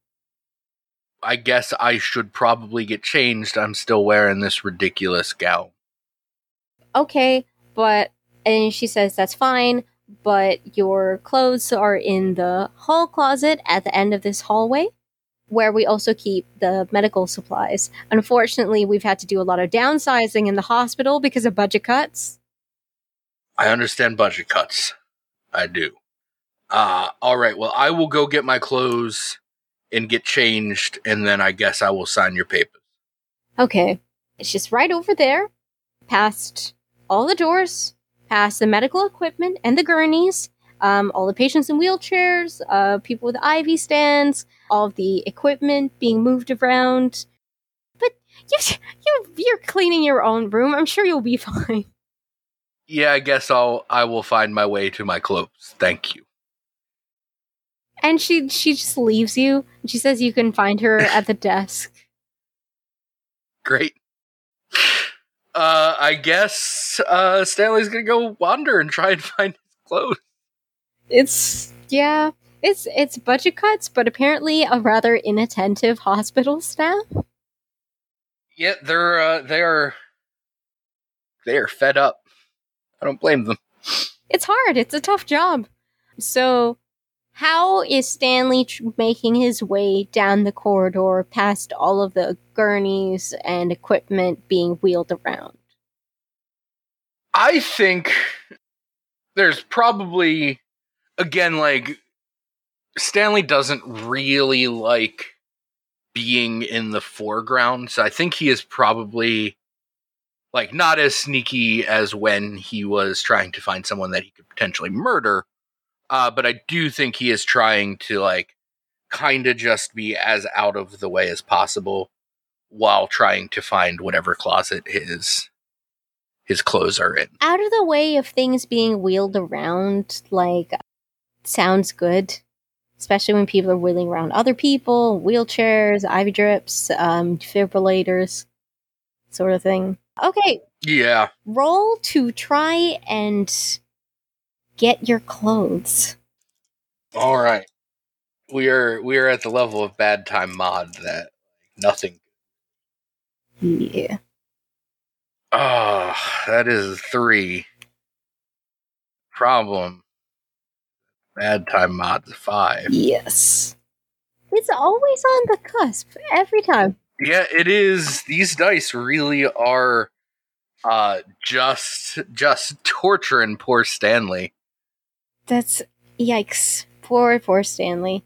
I guess I should probably get changed. I'm still wearing this ridiculous gown. Okay, but and she says that's fine, but your clothes are in the hall closet at the end of this hallway where we also keep the medical supplies. Unfortunately, we've had to do a lot of downsizing in the hospital because of budget cuts. I understand budget cuts. I do. Uh, all right. Well, I will go get my clothes and get changed, and then I guess I will sign your papers. Okay. It's just right over there, past all the doors, past the medical equipment and the gurneys, um, all the patients in wheelchairs, uh, people with IV stands, all of the equipment being moved around. But you, you, you're cleaning your own room. I'm sure you'll be *laughs* fine. Yeah, I guess I'll I will find my way to my clothes. Thank you. And she she just leaves you. She says you can find her at the desk. *laughs* Great. Uh, I guess uh, Stanley's gonna go wander and try and *laughs* find his clothes. It's yeah, it's it's budget cuts, but apparently a rather inattentive hospital staff. Yeah, they're uh, they are they are fed up. I don't blame them. It's hard. It's a tough job. So, how is Stanley tr- making his way down the corridor past all of the gurneys and equipment being wheeled around? I think there's probably again like Stanley doesn't really like being in the foreground, so I think he is probably like not as sneaky as when he was trying to find someone that he could potentially murder. Uh, but I do think he is trying to like kind of just be as out of the way as possible while trying to find whatever closet his his clothes are in. Out of the way of things being wheeled around, like, sounds good. Especially when people are wheeling around other people, wheelchairs, IV drips, um, defibrillators, sort of thing. Okay, Yeah. roll to try and get your clothes. All right. We are we are at the level of bad time mod that nothing. Yeah. Ah, that is three. Problem. Bad time mod's five. Yes. It's always on the cusp every time. Yeah, it is. These dice really are uh just just torturing poor Stanley. That's yikes. Poor, poor Stanley.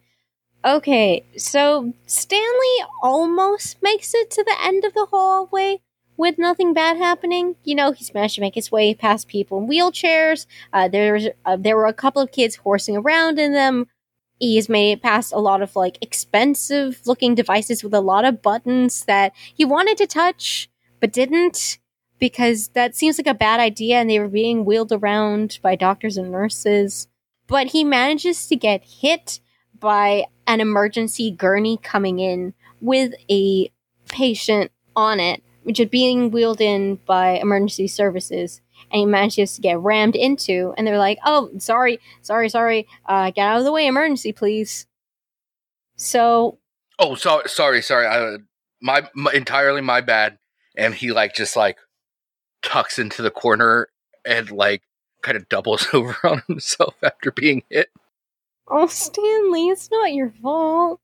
Okay, so Stanley almost makes it to the end of the hallway with nothing bad happening. You know, he's managed to make his way past people in wheelchairs. Uh, there's uh, there were a couple of kids horsing around in them. He's made it past a lot of like expensive looking devices with a lot of buttons that he wanted to touch but didn't because that seems like a bad idea and they were being wheeled around by doctors and nurses. But he manages to get hit by an emergency gurney coming in with a patient on it, which is being wheeled in by emergency services. And he manages to get rammed into, and they're like, "Oh, sorry, sorry, sorry, uh, get out of the way, emergency, please." So Oh, sorry, sorry, sorry. I, my, my entirely my bad. And he like just like tucks into the corner and like kind of doubles *laughs* over on himself after being hit. Oh, Stanley, it's not your fault.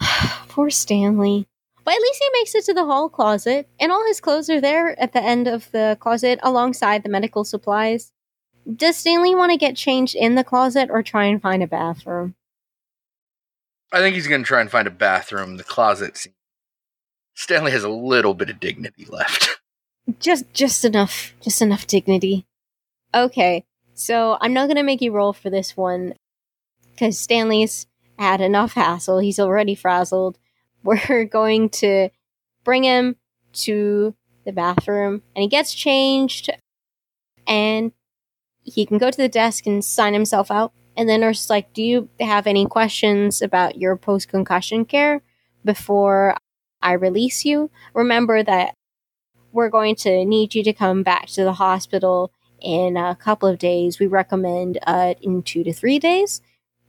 *sighs* Poor Stanley. But at least he makes it to the hall closet, and all his clothes are there at the end of the closet alongside the medical supplies. Does Stanley want to get changed in the closet or try and find a bathroom? I think he's going to try and find a bathroom. The closet. Stanley has a little bit of dignity left. *laughs* Just just enough, just enough dignity. Okay. So, I'm not going to make you roll for this one cuz Stanley's had enough hassle. He's already frazzled. *laughs* We're going to bring him to the bathroom and he gets changed and he can go to the desk and sign himself out. And the nurse is like, Do you have any questions about your post concussion care before I release you? Remember that we're going to need you to come back to the hospital in a couple of days. We recommend uh, in two to three days,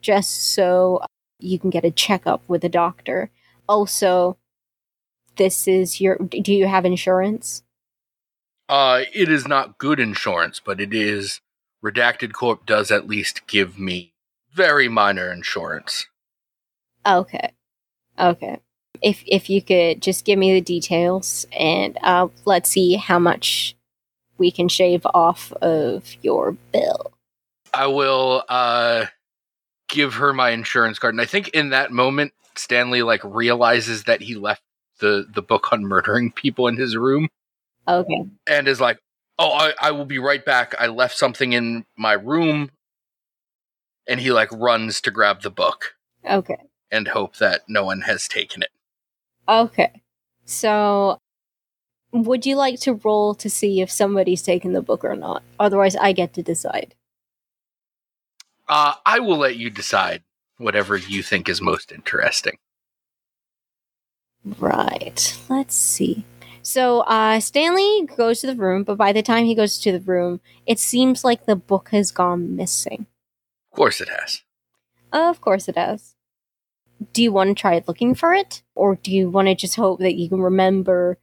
just so you can get a checkup with a doctor. Also, this is your. Do you have insurance? Uh, it is not good insurance, but it is. Redacted Corp does at least give me very minor insurance. Okay. Okay. If if you could just give me the details and uh, let's see how much we can shave off of your bill. I will uh give her my insurance card. And I think in that moment Stanley like realizes that he left the the book on murdering people in his room Okay. and is like, "Oh, I, I will be right back. I left something in my room." And he like runs to grab the book Okay. and hope that no one has taken it. Okay. So would you like to roll to see if somebody's taken the book or not? Otherwise I get to decide. Uh, I will let you decide whatever you think is most interesting. Right. Let's see. So uh Stanley goes to the room, but by the time he goes to the room, it seems like the book has gone missing. Of course, it has. Of course it has. Do you want to try looking for it? Or do you want to just hope that you can remember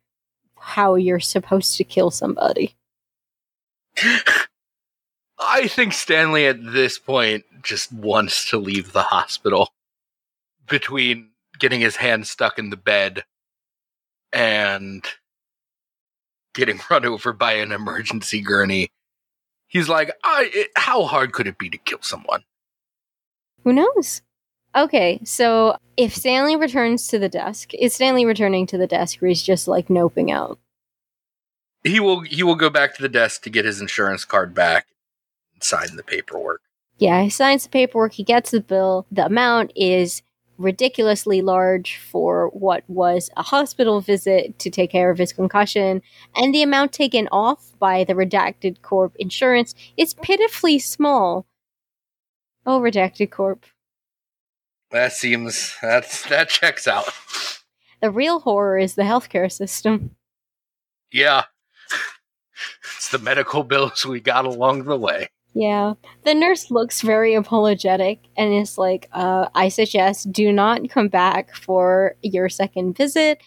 how you're supposed to kill somebody? *laughs* I think Stanley at this point just wants to leave the hospital. Between getting his hand stuck in the bed and getting *laughs* run over by an emergency gurney, he's like, I, it, "How hard could it be to kill someone?" Who knows? Okay, so if Stanley returns to the desk, is Stanley returning to the desk or he's just like noping out? He will. He will go back to the desk to get his insurance card back and sign the paperwork. Yeah, he signs the paperwork, he gets the bill. The amount is ridiculously large for what was a hospital visit to take care of his concussion, and the amount taken off by the Redacted Corp insurance is pitifully small. Oh, Redacted Corp. That seems that's that checks out. The real horror is the healthcare system. Yeah. It's the medical bills we got along the way. Yeah. The nurse looks very apologetic and is like, uh, I suggest do not come back for your second visit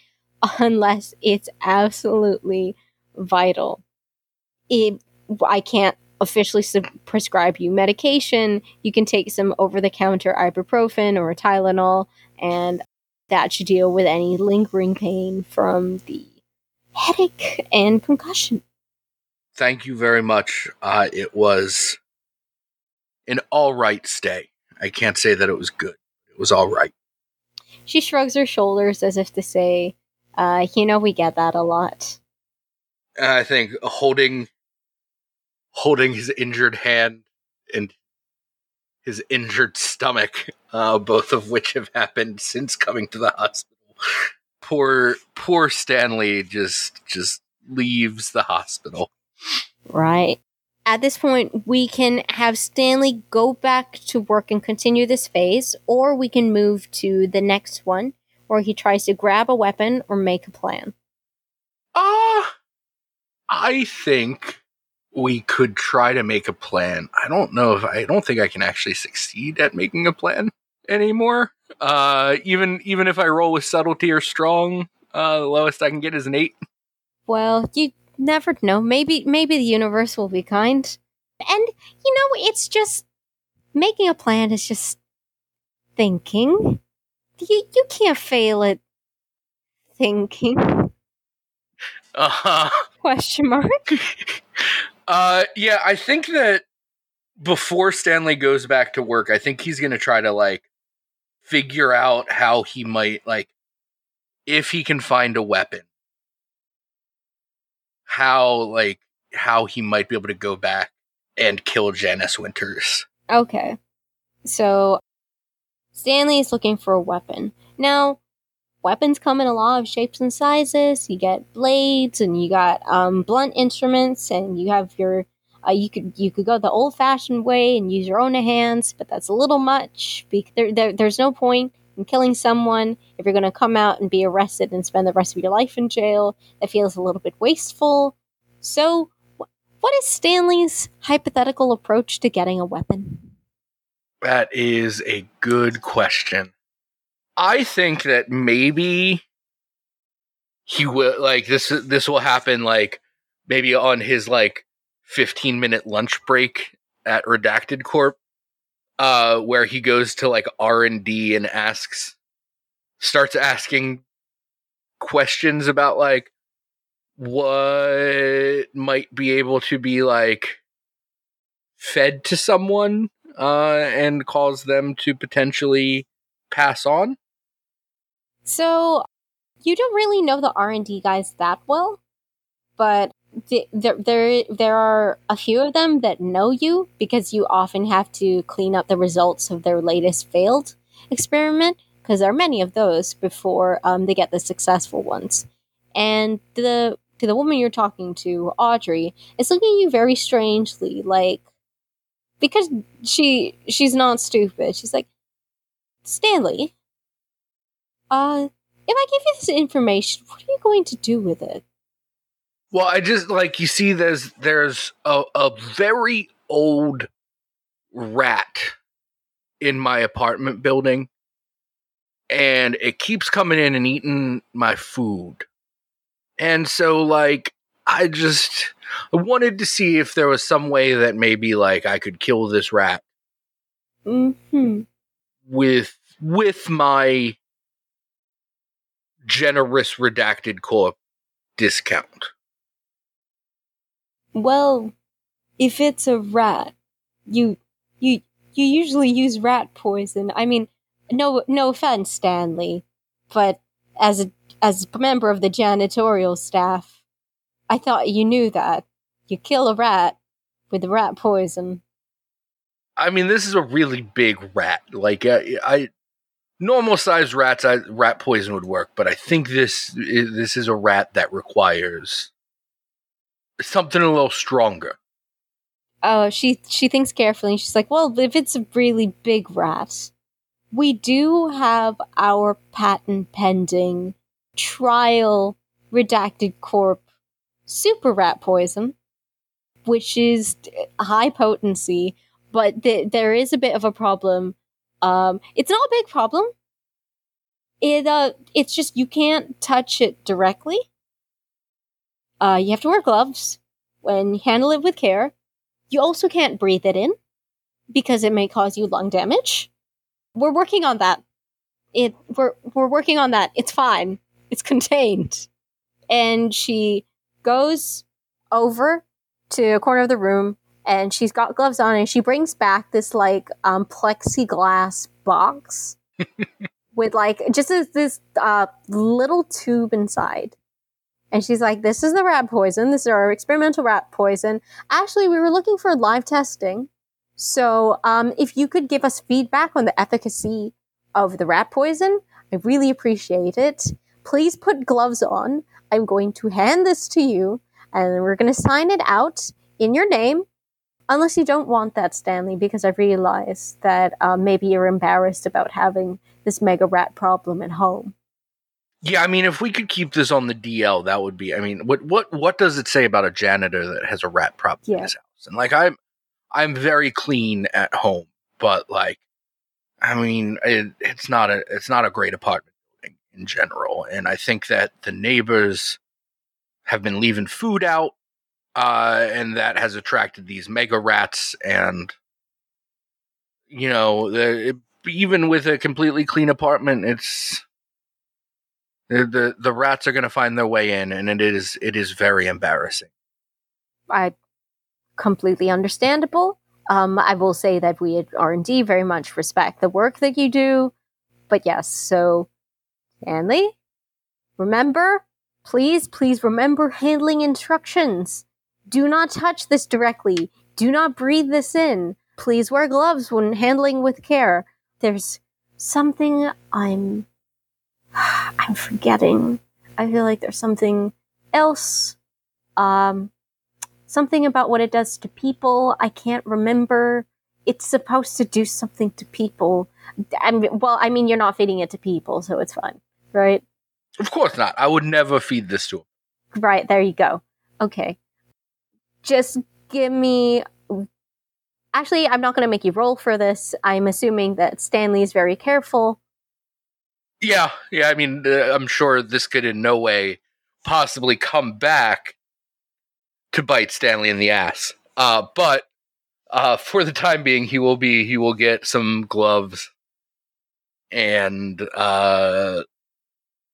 unless it's absolutely vital. It, I can't officially sub- prescribe you medication. You can take some over the counter ibuprofen or Tylenol, and that should deal with any lingering pain from the headache and concussion. Thank you very much. Uh, it was an all right stay. I can't say that it was good. It was all right. She shrugs her shoulders as if to say, uh, you know, we get that a lot. I think holding holding his injured hand and his injured stomach, uh, both of which have happened since coming to the hospital. Poor poor Stanley just just leaves the hospital. Right. At this point, we can have Stanley go back to work and continue this phase, or we can move to the next one where he tries to grab a weapon or make a plan. Uh I think we could try to make a plan. I don't know if I don't think I can actually succeed at making a plan anymore. Uh even even if I roll with subtlety or strong, uh the lowest I can get is an 8. Well, you never know. Maybe maybe the universe will be kind. And you know, it's just making a plan is just thinking. You you can't fail at thinking. *laughs* Uh-huh. Question mark. *laughs* uh yeah, I think that before Stanley goes back to work, I think he's going to try to like figure out how he might like if he can find a weapon. How like how he might be able to go back and kill Janice Winters. Okay. So Stanley is looking for a weapon. Now, weapons come in a lot of shapes and sizes. You get blades and you got um, blunt instruments and you have your uh, you could you could go the old fashioned way and use your own hands, but that's a little much. Be- there, there, there's no point in killing someone if you're going to come out and be arrested and spend the rest of your life in jail. That feels a little bit wasteful. So, wh- what is Stanley's hypothetical approach to getting a weapon? That is a good question. I think that maybe he will like this this will happen like maybe on his like 15 minute lunch break at Redacted Corp uh where he goes to like R&D and asks starts asking questions about like what might be able to be like fed to someone uh and cause them to potentially pass on So, you don't really know the R and D guys that well, but th- there there there are a few of them that know you because you often have to clean up the results of their latest failed experiment because there are many of those before um, they get the successful ones. And the to the woman you're talking to, Audrey, is looking at you very strangely, like because she she's not stupid. She's like, Stanley, uh, if I give you this information, what are you going to do with it? Well, I just like you see there's there's a, a very old rat in my apartment building and it keeps coming in and eating my food. And so like I just I wanted to see if there was some way that maybe like I could kill this rat Hmm. with with my generous redacted corp discount. Well, if it's a rat, you you you usually use rat poison. I mean, no no offense, Stanley, but as a as a member of the janitorial staff, I thought you knew that. You kill a rat with rat poison. I mean, this is a really big rat. Like I, normal sized rats, I, rat poison would work, but I think this i- this is a rat that requires something a little stronger. Oh, she she thinks carefully she's like, "Well, if it's a really big rat, we do have our patent pending trial redacted corp super rat poison, which is high potency, but th- there is a bit of a problem. Um, it's not a big problem. It uh, it's just you can't touch it directly. Uh, you have to wear gloves when you handle it with care. You also can't breathe it in because it may cause you lung damage. We're working on that. It we're we're working on that. It's fine. It's *laughs* contained. And she goes over to a corner of the room and she's got gloves on and she brings back this like um plexiglass box *laughs* with like just this, this uh little tube inside. And she's like, This is the rat poison. This is our experimental rat poison. Actually, we were looking for live testing. So, um, if you could give us feedback on the efficacy of the rat poison, I really appreciate it. Please put gloves on. I'm going to hand this to you, and we're going to sign it out in your name. Unless you don't want that, Stanley, because I realize that um, maybe you're embarrassed about having this mega rat problem at home. Yeah, I mean, if we could keep this on the DL, that would be. I mean, what what what does it say about a janitor that has a rat problem in Yeah. his house? And like, I'm I'm very clean at home, but like, I mean, it, it's not a it's not a great apartment building in general, and I think that the neighbors have been leaving food out, uh, and that has attracted these mega rats. And you know, the, even with a completely clean apartment, it's the the, the rats are going to find their way in, and it is it is very embarrassing. I completely understandable. Um, I will say that we at R and D very much respect the work that you do, but yes. So, Stanley, remember, please, please remember handling instructions. Do not touch this directly. Do not breathe this in. Please wear gloves when handling with care. There's something I'm *sighs* I'm forgetting. I feel like there's something else. Um, something about what it does to people. I can't remember. It's supposed to do something to people. I mean, well, I mean, you're not feeding it to people, so it's fine, right? Of course not. I would never feed this to them. Right, there you go. Okay. Just give me. Actually, I'm not going to make you roll for this. I'm assuming that Stanley is very careful. Yeah, yeah. I mean, uh, I'm sure this could in no way possibly come back to bite Stanley in the ass. Uh, but uh, for the time being, he will be he will get some gloves and uh,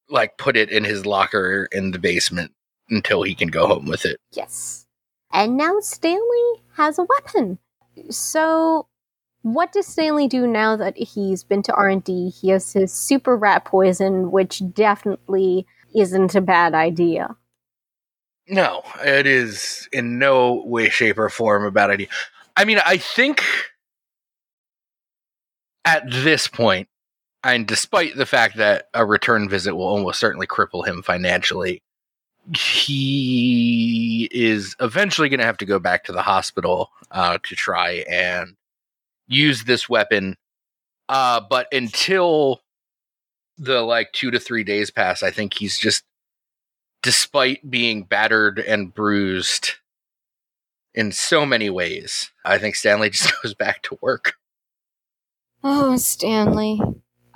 like put it in his locker in the basement until he can go home with it. Yes. And now Stanley has a weapon. So what does Stanley do now that he's been to R&D? He has his super rat poison, which definitely isn't a bad idea. No, it is in no way, shape, or form a bad idea. I mean, I think at this point, and despite the fact that a return visit will almost certainly cripple him financially, he is eventually going to have to go back to the hospital uh, to try and use this weapon. Uh, but until the like two to three days pass, I think he's just despite being battered and bruised in so many ways, I think Stanley *laughs* just goes back to work. Oh, Stanley.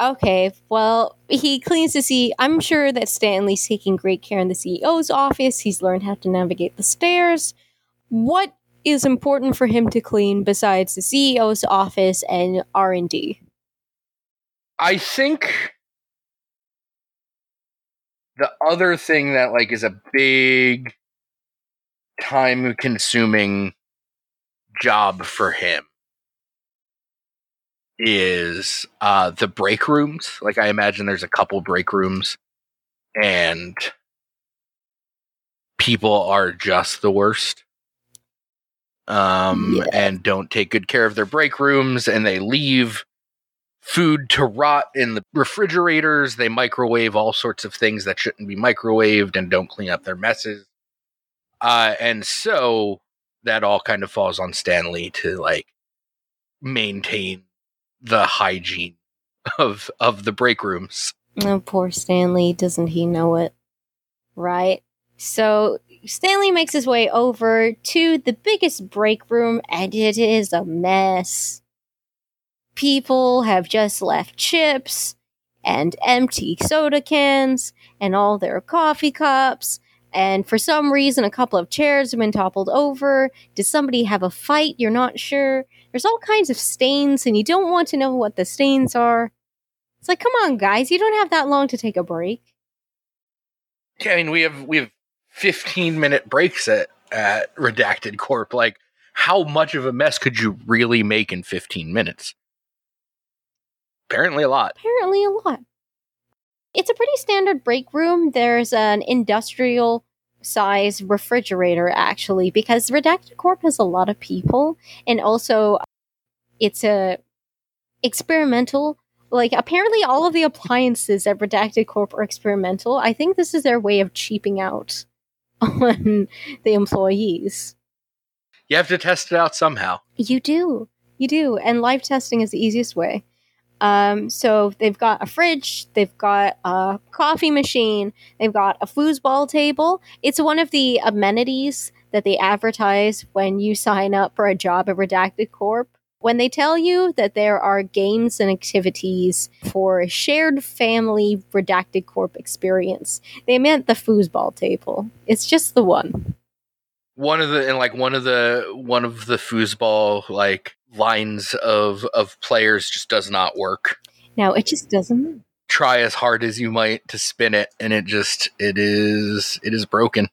Okay, well, he cleans the CEO. I'm sure that Stanley's taking great care in the CEO's office. He's learned how to navigate the stairs. What is important for him to clean besides the CEO's office and R&D? I think the other thing that like is a big time consuming job for him is uh the break rooms like i imagine there's a couple break rooms and people are just the worst um yeah. and don't take good care of their break rooms and they leave food to rot in the refrigerators. They microwave all sorts of things that shouldn't be microwaved and don't clean up their messes. Uh, and so that all kind of falls on Stanley to like maintain the hygiene of of the break rooms. Oh, poor Stanley! Doesn't he know it? Right. So Stanley makes his way over to the biggest break room, and it is a mess people have just left chips and empty soda cans and all their coffee cups. And for some reason, a couple of chairs have been toppled over. Did somebody have a fight? You're not sure. There's all kinds of stains, and you don't want to know what the stains are. It's like, come on, guys, you don't have that long to take a break. Yeah, I mean, we have we have 15 minute breaks at at Redacted Corp. Like, how much of a mess could you really make in 15 minutes? Apparently a lot. Apparently a lot. It's a pretty standard break room. There's an industrial size refrigerator actually because Redacted Corp has a lot of people and also it's a experimental like apparently all of the appliances at Redacted Corp are experimental. I think this is their way of cheaping out *laughs* on the employees. You have to test it out somehow. You do. You do. And live testing is the easiest way. Um, so they've got a fridge, they've got a coffee machine, they've got a foosball table. It's one of the amenities that they advertise when you sign up for a job at Redacted Corp. When they tell you that there are games and activities for a shared family redacted corp experience, they meant the foosball table. It's just the one. One of the and like one of the one of the foosball like lines of of players just does not work. No, it just doesn't. Try as hard as you might to spin it, and it just it is it is broken.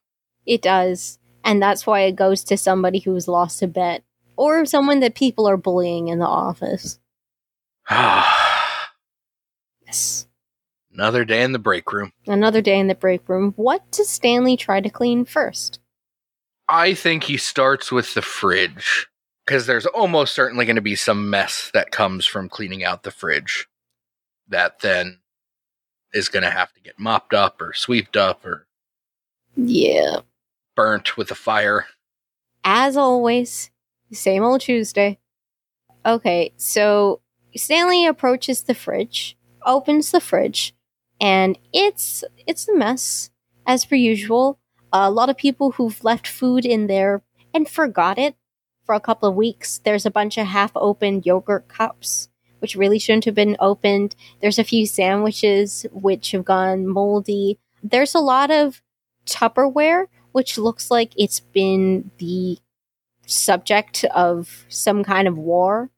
It does. And that's why it goes to somebody who's lost a bet or someone that people are bullying in the office. Ah. *sighs* Yes. Another day in the break room. Another day in the break room. What does Stanley try to clean first? I think he starts with the fridge because there's almost certainly going to be some mess that comes from cleaning out the fridge that then is going to have to get mopped up or swept up or yeah burnt with a fire as always same old Tuesday. Okay, so Stanley approaches the fridge, opens the fridge, and it's it's a mess as per usual. A lot of people who've left food in there and forgot it for a couple of weeks. There's a bunch of half-opened yogurt cups which really shouldn't have been opened. There's a few sandwiches which have gone moldy. There's a lot of Tupperware which looks like it's been the subject of some kind of war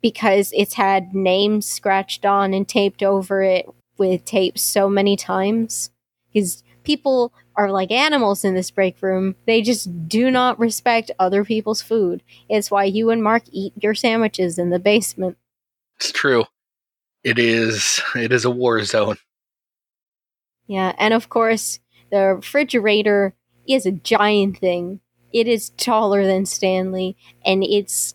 because it's had names scratched on and taped over it with tape so many times. Because people are like animals in this break room. They just do not respect other people's food. It's why you and Mark eat your sandwiches in the basement. It's true. It is it is a war zone. Yeah, and of course, the refrigerator is a giant thing it is taller than Stanley, and it's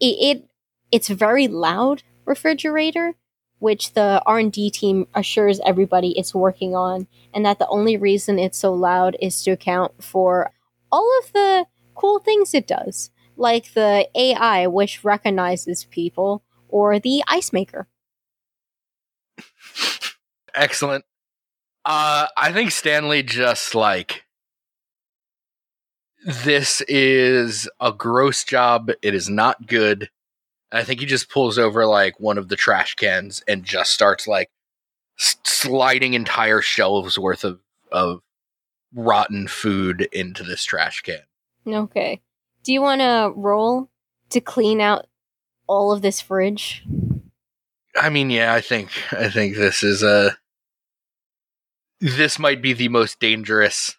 it, it it's very loud refrigerator, which the R and D team assures everybody it's working on, and that the only reason it's so loud is to account for all of the cool things it does, like the AI which recognizes people, or the ice maker. Excellent. Uh, I think Stanley just like this is a gross job. It is not good. I think he just pulls over like one of the trash cans and just starts like s- sliding entire shelves worth of of rotten food into this trash can. Okay. Do you want to roll to clean out all of this fridge? I mean, yeah, I think I think this is a this might be the most dangerous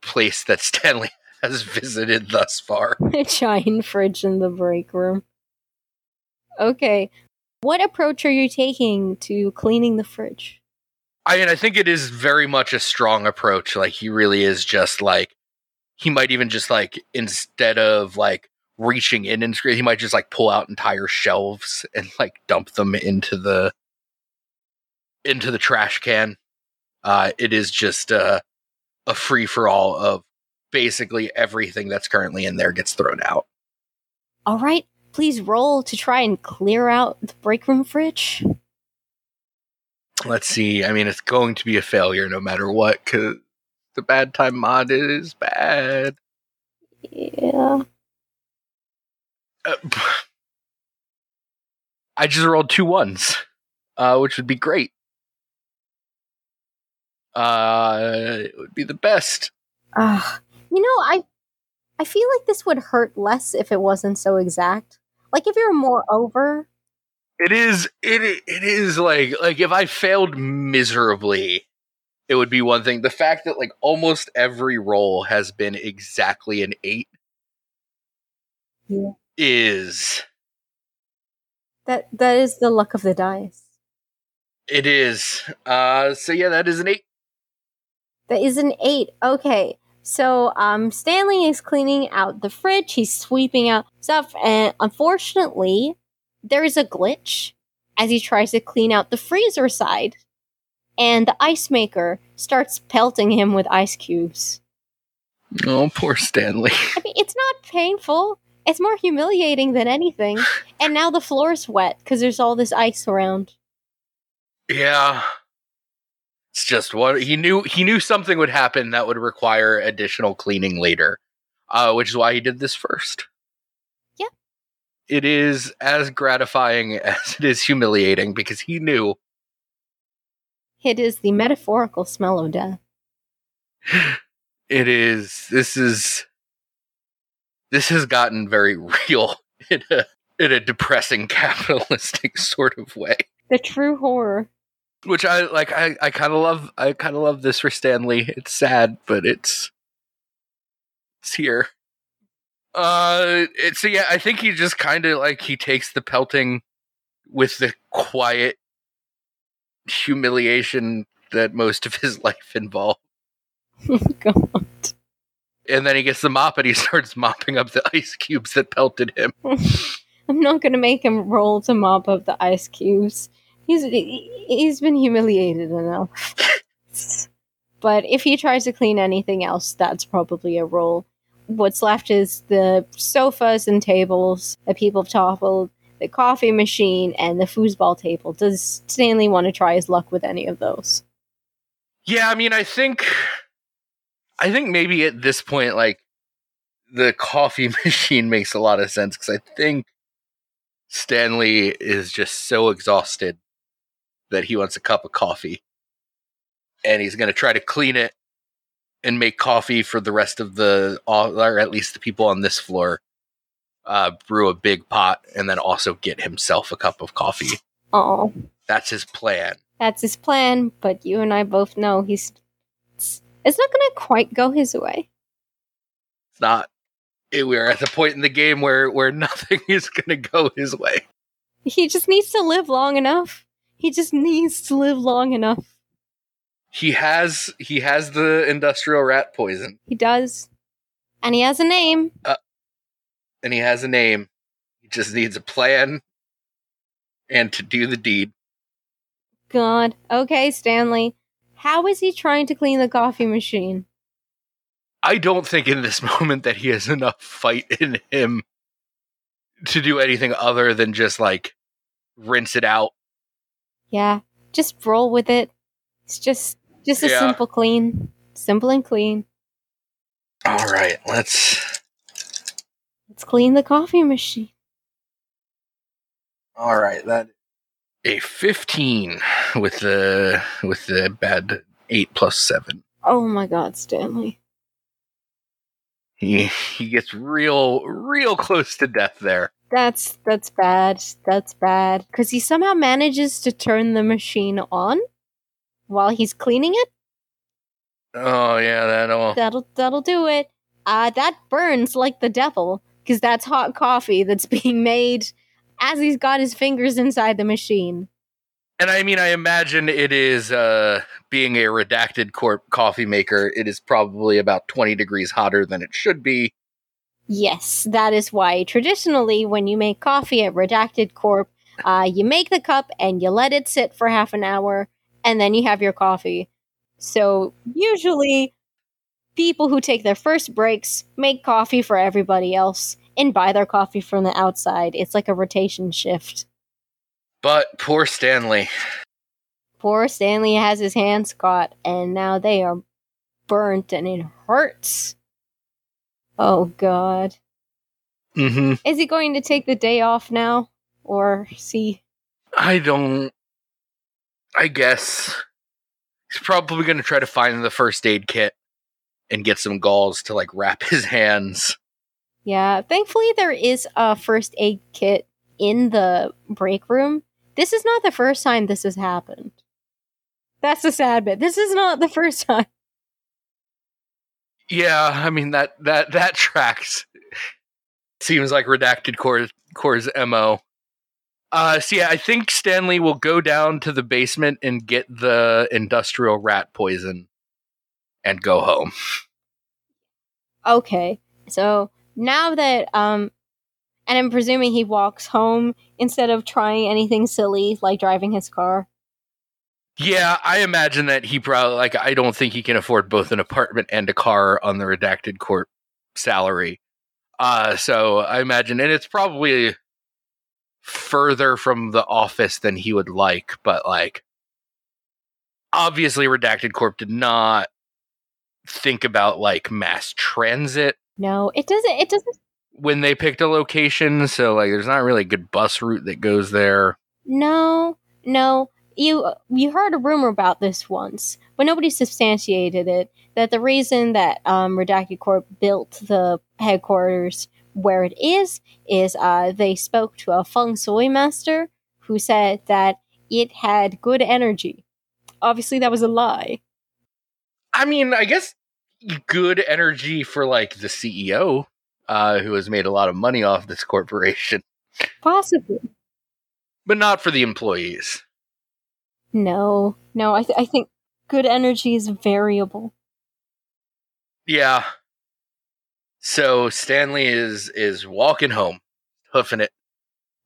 place that Stanley *laughs* has visited thus far. *laughs* A giant fridge in the break room. Okay. What approach are you taking to cleaning the fridge? I mean, I think it is very much a strong approach. Like, he really is just like, he might even just like, instead of like reaching in and he might just like pull out entire shelves *laughs* and like dump them into the, into the trash can. Uh, it is just uh, a free for all of basically everything that's currently in there gets thrown out. All right, please roll to try and clear out the break room fridge. Let's see. I mean, it's going to be a failure no matter what, because the bad time mod is bad. Yeah. Uh, *sighs* I just rolled two ones, uh, which would be great. Uh, it would be the best. Ah, you know, I I feel like this would hurt less if it wasn't so exact. Like if you're more over. It is it it is like like if I failed miserably, it would be one thing. The fact that like almost every roll has been exactly an 8 yeah. is that that is the luck of the dice. It is. Uh so yeah, that is an 8. That is an 8. Okay. So um, Stanley is cleaning out the fridge. He's sweeping out stuff, and unfortunately, there is a glitch as he tries to clean out the freezer side, and the ice maker starts pelting him with ice cubes. Oh, poor Stanley. *laughs* I mean, it's not painful. It's more humiliating than anything. *sighs* and now the floor's wet because there's all this ice around. Yeah. It's just what he knew. He knew something would happen that would require additional cleaning later, uh, which is why he did this first. Yeah. it is as gratifying *laughs* as it is humiliating because he knew It is the metaphorical smell of death. *gasps* it is this is this has gotten very *laughs* real in a in a depressing capitalistic *laughs* sort of way The true horror. Which i like i i kind of love i kind of love this for stanley it's sad but it's it's here uh it's so yeah i think he just kind of like he takes the pelting with the quiet humiliation that most of his *laughs* life involved God. and then he gets the mop and he *laughs* starts mopping up the ice cubes that pelted him. *laughs* I'm not gonna make him roll to mop up the ice cubes. He's he- he's been humiliated enough. *laughs* but if he tries to clean anything else, that's probably a roll. What's left is the sofas and tables that people have toppled, the coffee machine, and the foosball table. Does Stanley want to try his luck with any of those? Yeah, I mean, I think, I think maybe at this point, like the coffee *laughs* machine makes a lot of sense because I think Stanley is just so exhausted that he wants a cup of coffee, and he's going to try to clean it and make coffee for the rest of the, or at least the people on this floor. Uh, brew a big pot and then also get himself a cup of coffee. Oh, That's his plan. that's his plan. But you and I both know he's it's, it's not gonna quite go his way. It's not. We're at the point in the game where where *laughs* nothing is going to go his way. He just needs to live long enough. He just needs to live long enough. He has he has the industrial rat poison, He does. And he has a name. Uh, and he has a name. He just needs a plan and to do the deed. God. Okay, Stanley. How is he trying to clean the coffee machine? I don't think in this *laughs* moment that he has enough fight in him to do anything other than just like rinse it out. Yeah, just roll with it. It's just just a Yeah. simple clean. Simple and clean. All right, let's. Let's clean the coffee machine. All right, that a fifteen with the with the bad eight plus seven. Oh my god, Stanley. He he gets real real close to death there. That's that's bad. That's bad. Cause he somehow manages to turn the machine on while he's cleaning it. Oh yeah, that'll. That'll that'll do it. Uh that burns like the devil because that's hot coffee that's *laughs* being made as he's got his fingers inside the machine. And I mean, I imagine it is uh, being a redacted corp coffee maker. It is probably about twenty degrees hotter than it should be. Yes, that is why traditionally when you make coffee at Redacted Corp, uh, you make the cup and you let it sit for half an hour and then you have your coffee. So usually people who take their first breaks make coffee for everybody else and buy their coffee from the outside. It's like a rotation shift. But poor Stanley. Poor Stanley has his hands caught and now they are burnt and it hurts. Oh god. Mm-hmm. Is he going to take the day off now? Or see I don't. I guess he's probably going to try to find the first aid kit and get some gauze to like wrap *laughs* his hands. Yeah, thankfully there is a first aid kit in the break room. This is not the first time this has happened. That's the sad bit. This is not the first *laughs* time. Yeah, I mean that that that tracks. Seems like redacted corp core's mo. Uh, so yeah, I think Stanley will go down to the basement and get the industrial rat poison, and go home. Okay. So now that um and I'm presuming he walks home instead of trying anything silly like driving his car. Yeah, I imagine that he probably like I don't think he can afford both an apartment and a car on the redacted corp salary. Uh so I imagine and it's probably further from the office than he would like, but like obviously redacted corp did not think about like mass transit. No, it doesn't it doesn't when they picked a location. So like, there's not really a good bus route that goes there. No, no. You you heard a rumor about this once, but nobody substantiated it. That the reason that um, Redacted Corp built the headquarters where it is is uh, they spoke to a feng shui master who said that it had good energy. Obviously, that was a lie. I mean, I guess good energy for like the CEO, uh, who has made a lot of money off this corporation, Possibly. but not for the employees. No, no. I th- I think good energy is variable. Yeah. So Stanley is is walking home, hoofing it.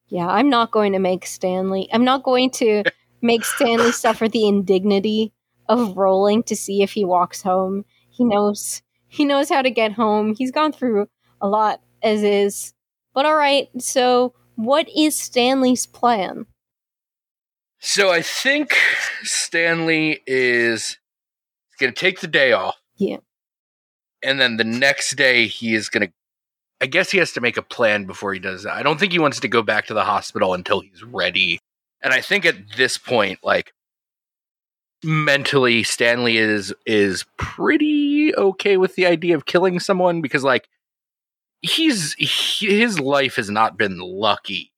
Yeah, I'm not going to make Stanley. I'm not going to *laughs* make Stanley suffer the indignity of rolling to see if he walks home. He knows he knows how to get home. He's gone through a lot as is. But all right, so what is Stanley's plan? So I think Stanley is going to take the day off. Yeah. And then the next day he is going to I guess he has to make a plan before he does that. I don't think he wants to go back to the hospital until he's ready. And I think at this point like mentally Stanley is is pretty okay with the idea of killing someone because like he's he, his life has not been lucky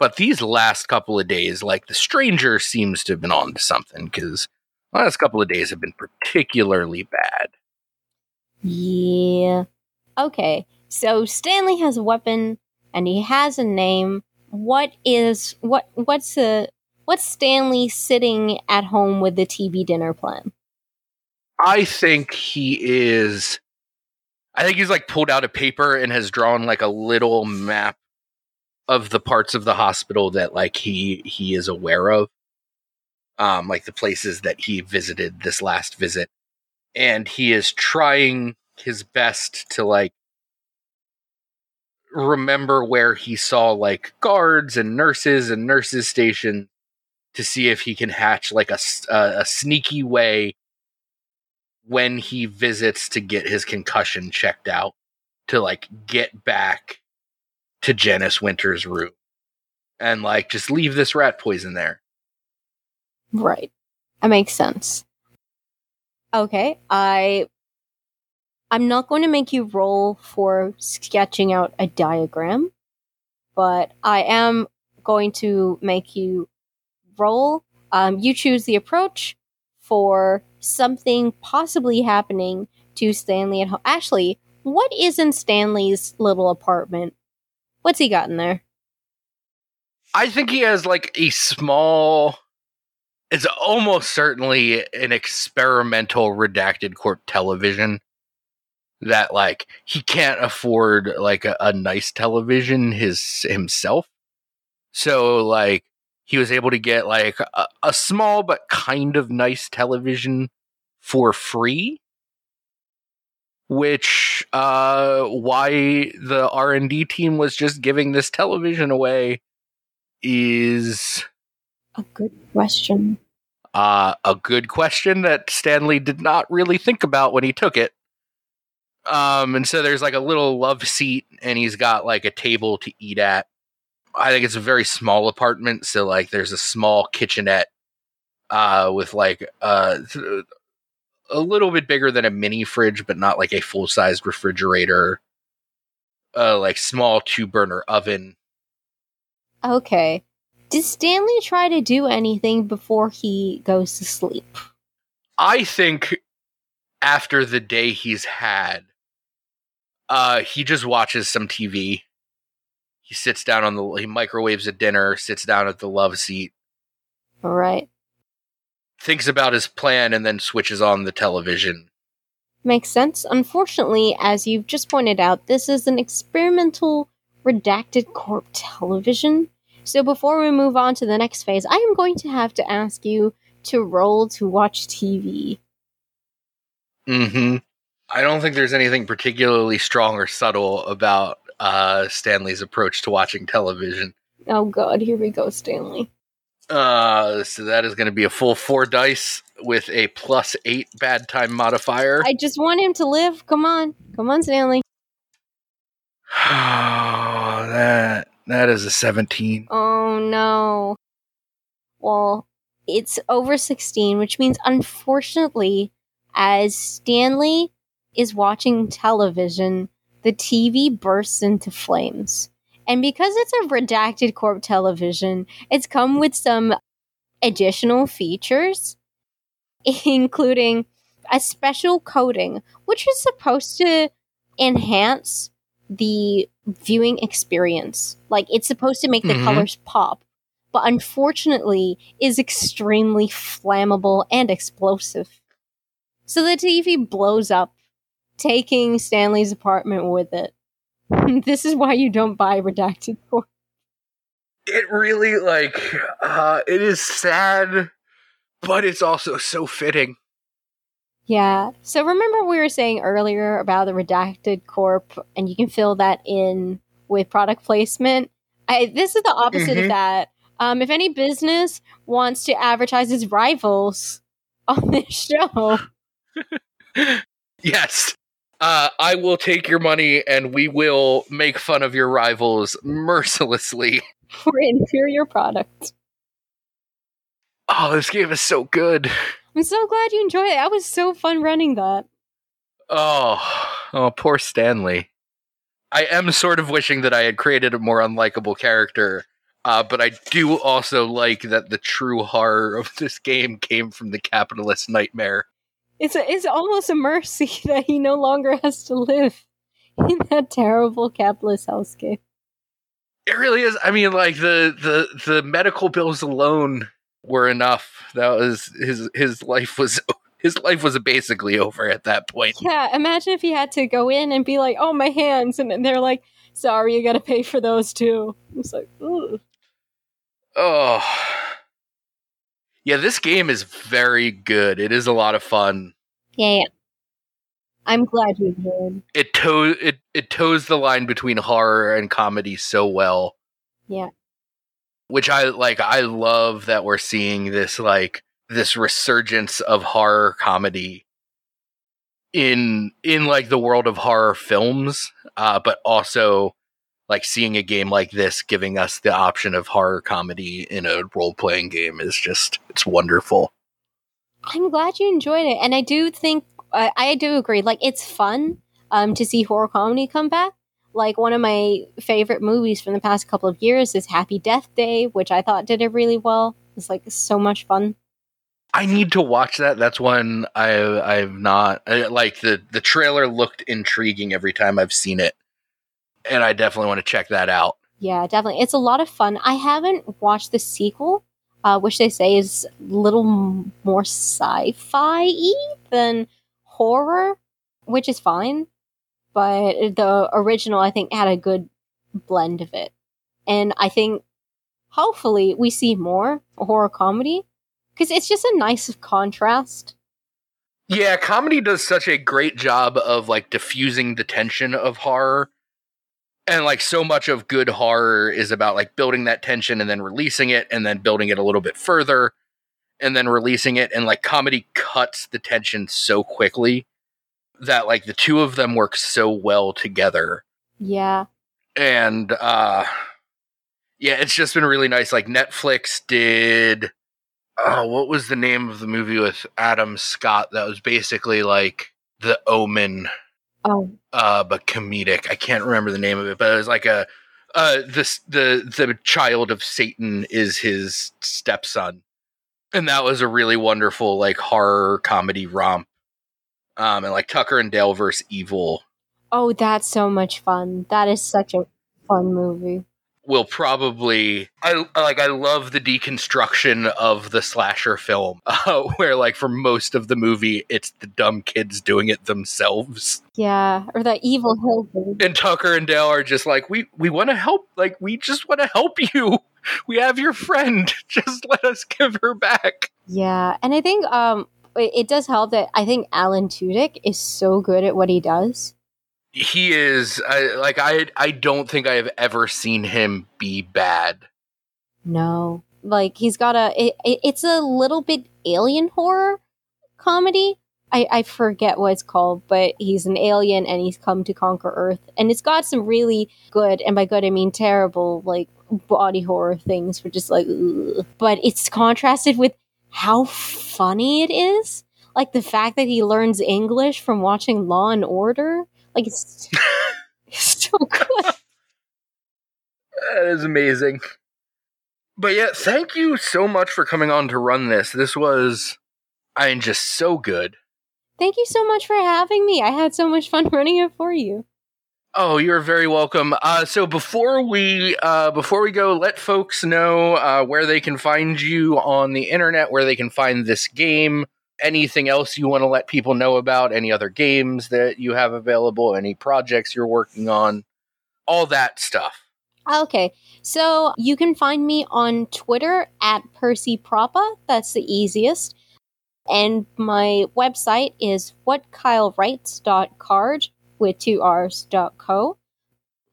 but these last couple of days, like the stranger seems to have been on to something because the last couple of days have been particularly bad. Yeah. Okay. So Stanley has a weapon and he has a name. What is what what's the what's Stanley sitting at home with the TV dinner plan? I think he is. I think he's like pulled out a paper and has drawn like a little map of the parts of the hospital that like he he is aware of. Um, like the places that he visited this last visit. And he is trying his best to like remember where he saw like guards and nurses and nurses station to see if he can hatch like a a sneaky way when he visits to get his concussion checked out to like get back to Janice Winter's room and like just leave this rat poison there. Right. That makes sense. Okay, I I'm not going to make you roll for sketching out a diagram, but I am going to make you roll. Um, you choose the approach for something possibly happening to Stanley home. Actually, what is in Stanley's little apartment? What's he got in there? I think he has like a small it's almost certainly an experimental redacted corp television that like he can't afford like a, a nice television his himself so like he was able to get like a, a small but kind of nice television for free which uh why the r&d team was just giving this television away is A good question. uh, a good question that Stanley did not really think about when he took it. Um, and so there's like a little love seat, and he's got like a table to eat at. I think it's a very small apartment, so like there's a small kitchenette uh, with like uh, th- a little bit bigger than a mini fridge, but not like a full sized refrigerator. Uh, like small two burner oven. Okay. Did Stanley try to do anything before he goes to sleep? I think after the day he's had, uh, he just watches some TV. He sits down on the he microwaves a dinner, sits down at the love seat, All right. Thinks about his plan, and then switches on the television. Makes sense. Unfortunately, as you've just pointed out, this is an experimental redacted corp television. So before we move on to the next phase, I am going to have to ask you to roll to watch TV. Mm-hmm. I don't think there's anything particularly strong or subtle about uh, Stanley's approach to watching television. Oh god, here we go, Stanley. Uh, so that is going to be a full four dice with a plus eight bad time modifier. I just want him to live. Come on. Come on, Stanley. Oh, *sighs* that that is a 17. Oh no. Well, it's over 16, which means unfortunately, as Stanley is watching television, the TV bursts into flames. And because it's a redacted corp television, it's come with some additional features, *laughs* including a special coating, which is supposed to enhance the viewing experience. Like it's supposed to make the Mhm. colors pop, but unfortunately is extremely flammable and explosive. So the TV blows up, taking Stanley's apartment with it. *laughs* this is why you don't buy redacted corp. It really like uh it is sad, but it's also so fitting. Yeah. So remember we were saying earlier about the redacted corp, and you can fill that in with product placement. I, this is the opposite Mhm. of that. Um, if any business wants to advertise its rivals *laughs* on this show, *laughs* yes. Uh, I will take your money and we will make fun of your rivals mercilessly. *laughs* for inferior product. Oh, this game is so good. I'm so glad you enjoyed it. That was so fun running that. Oh, oh, poor Stanley. I am sort of wishing that I had created a more unlikable character, uh, but I do also like that the true horror of this game came from the capitalist nightmare. It's a, it's almost a mercy *laughs* that he no longer has to live *laughs* in that terrible capitalist hellscape. It really is. I mean, like the the the medical bills alone were enough. That was his his life was *laughs* his life was basically over at that point. Yeah, imagine if he had to go in and be like, "Oh, my hands," and then they're like, "Sorry, you got to pay for those too." It's like, Ugh. Oh, yeah. This game is very good. It is a lot of fun. yeah, yeah. I'm glad you did. It toe it it toes the line between horror and comedy so well. Yeah. which I like. I love that we're seeing this like this resurgence of horror comedy in in like the world of horror films, uh, but also like seeing a game like this giving us the option of horror comedy in a role playing game is just it's wonderful. I'm glad you enjoyed it, and I do think I I do agree. Like, it's fun um, to see horror comedy come back. Like one of my favorite movies from the past couple of years is Happy Death Day, which I thought did it really well. It's like so much fun. I need to watch that. That's one I I've not I, like the the trailer looked intriguing every time I've seen it, and I definitely want to check that out. Yeah, definitely. It's a lot of fun. I haven't watched the sequel, uh, which they say is a little m- more sci-fi than horror, which is fine. But the original, I think, had a good blend of it, and I think hopefully we see more horror comedy because it's just a nice contrast. Yeah, comedy does such a great job of like diffusing the tension of horror. And like so much of good horror is about like building that tension and then releasing it and then building it a little bit further and then releasing it. And like comedy cuts the tension so quickly that like the two of them work so well together. Yeah, And uh yeah, it's just been really nice. Like Netflix did oh, what was the name of the movie with Adam Scott that was basically like The Omen, oh, uh, but comedic. I can't remember the name of it, but it was like a uh, this the the child of Satan is his stepson, and that was a really wonderful like horror comedy romp. Um, and like Tucker and Dale versus Evil oh, that's so much fun. That is such a fun movie. Will probably I like I love the deconstruction of the slasher film *laughs* uh, where like for most of the movie it's the dumb kids doing it themselves Yeah, or that evil hill. and Tucker and Dale are just like we we want to help like we just want to help you *laughs* we have your friend *laughs* just let us give her back Yeah, and I think um it, it does help that I think Alan Tudyk is so good at what he does. He is I, like I I don't think I have ever seen him be bad No, like he's got a it, it, it's a little bit alien horror comedy, I, I forget what it's called, but he's an alien and he's come to conquer Earth. And it's got some really good, and by good I mean terrible, like body horror things for just like, ugh. but it's contrasted with how funny it is. Like the fact that he learns English from watching Law and Order. Like it's, *laughs* it's so good. That is amazing. But yeah, thank you so much for coming on to run this. This was, I am just so good. Thank you so much for having me. I had so much fun *laughs* running it for you. Oh, you're very welcome. Uh, so before we uh, before we go, let folks know uh, where they can find you on the internet, where they can find this game. Anything else you want to let people know about? Any other games that you have available? Any projects you're working on? All that stuff. Oh, okay, so you can find me on Twitter at Percy Propa. That's the easiest. And my website is whatkylewrites.carrd with two R's dot co.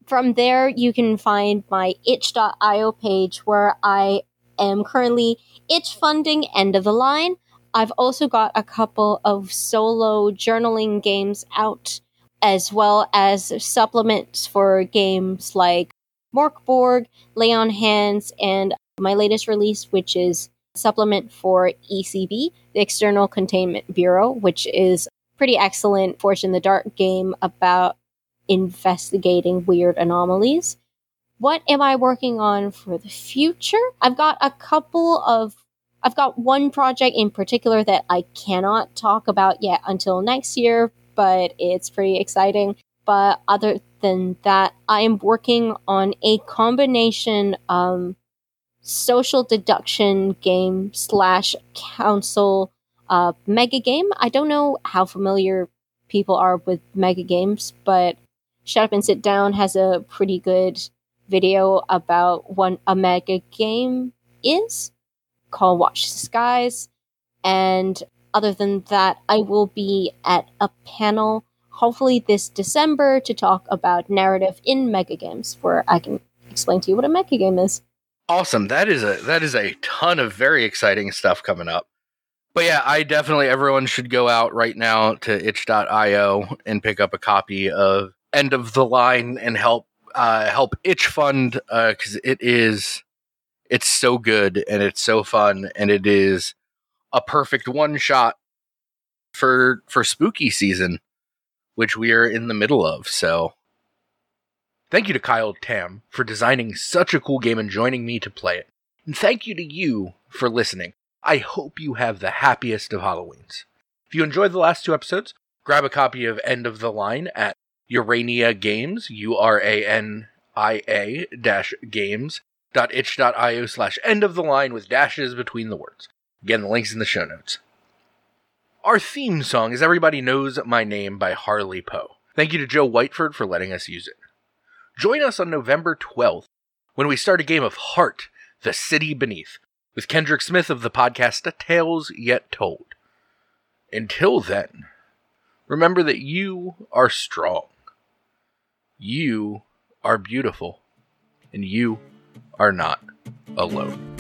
From there, you can find my itch.io page where I am currently itch funding end of the line. I've also got a couple of solo journaling games out, as well as supplements for games like Mörk Borg, Lay on Hands, and my latest release, which is a supplement for ECB, the External Containment Bureau, which is pretty excellent Forged in the Dark game about investigating weird anomalies. What am I working on for the future? I've got a couple of I've got one project in particular that I cannot talk about yet until next year, but it's pretty exciting. But other than that, I am working on a combination um, social deduction game slash council uh, mega game. I don't know how familiar people are with mega games, but Shut Up and Sit Down has a pretty good video about what a mega game is called Watch the Skies. And other than that, I will be at a panel hopefully this December to talk about narrative in mega games, where I can explain to you what a mega game is. Awesome. That is a that is a ton of very exciting stuff coming up. But yeah, I definitely everyone should go out right now to itch.io and pick up a copy of End of the Line and help uh, help itch fund because uh, it is it's so good and it's so fun and it is a perfect one shot for for spooky season, which we are in the middle of. So Thank you to Kyle Tam for designing such a cool game and joining me to play it. And thank you to you for listening. I hope you have the happiest of Halloweens. If you enjoyed the last two episodes, grab a copy of End of the Line at Urania Games, U R A N I A dash games dot itch dot io slash end of the line with dashes between the words. Again, the link's in the show notes. Our theme song is Everybody Knows My Name by Harley Poe. Thank you to Joe Whiteford for letting us use it. Join us on November 12th when we start a game of Heart, The City Beneath, with Kendrick Smith of the podcast Tales Yet Told. Until then, remember that you are strong, you are beautiful, and you are not alone.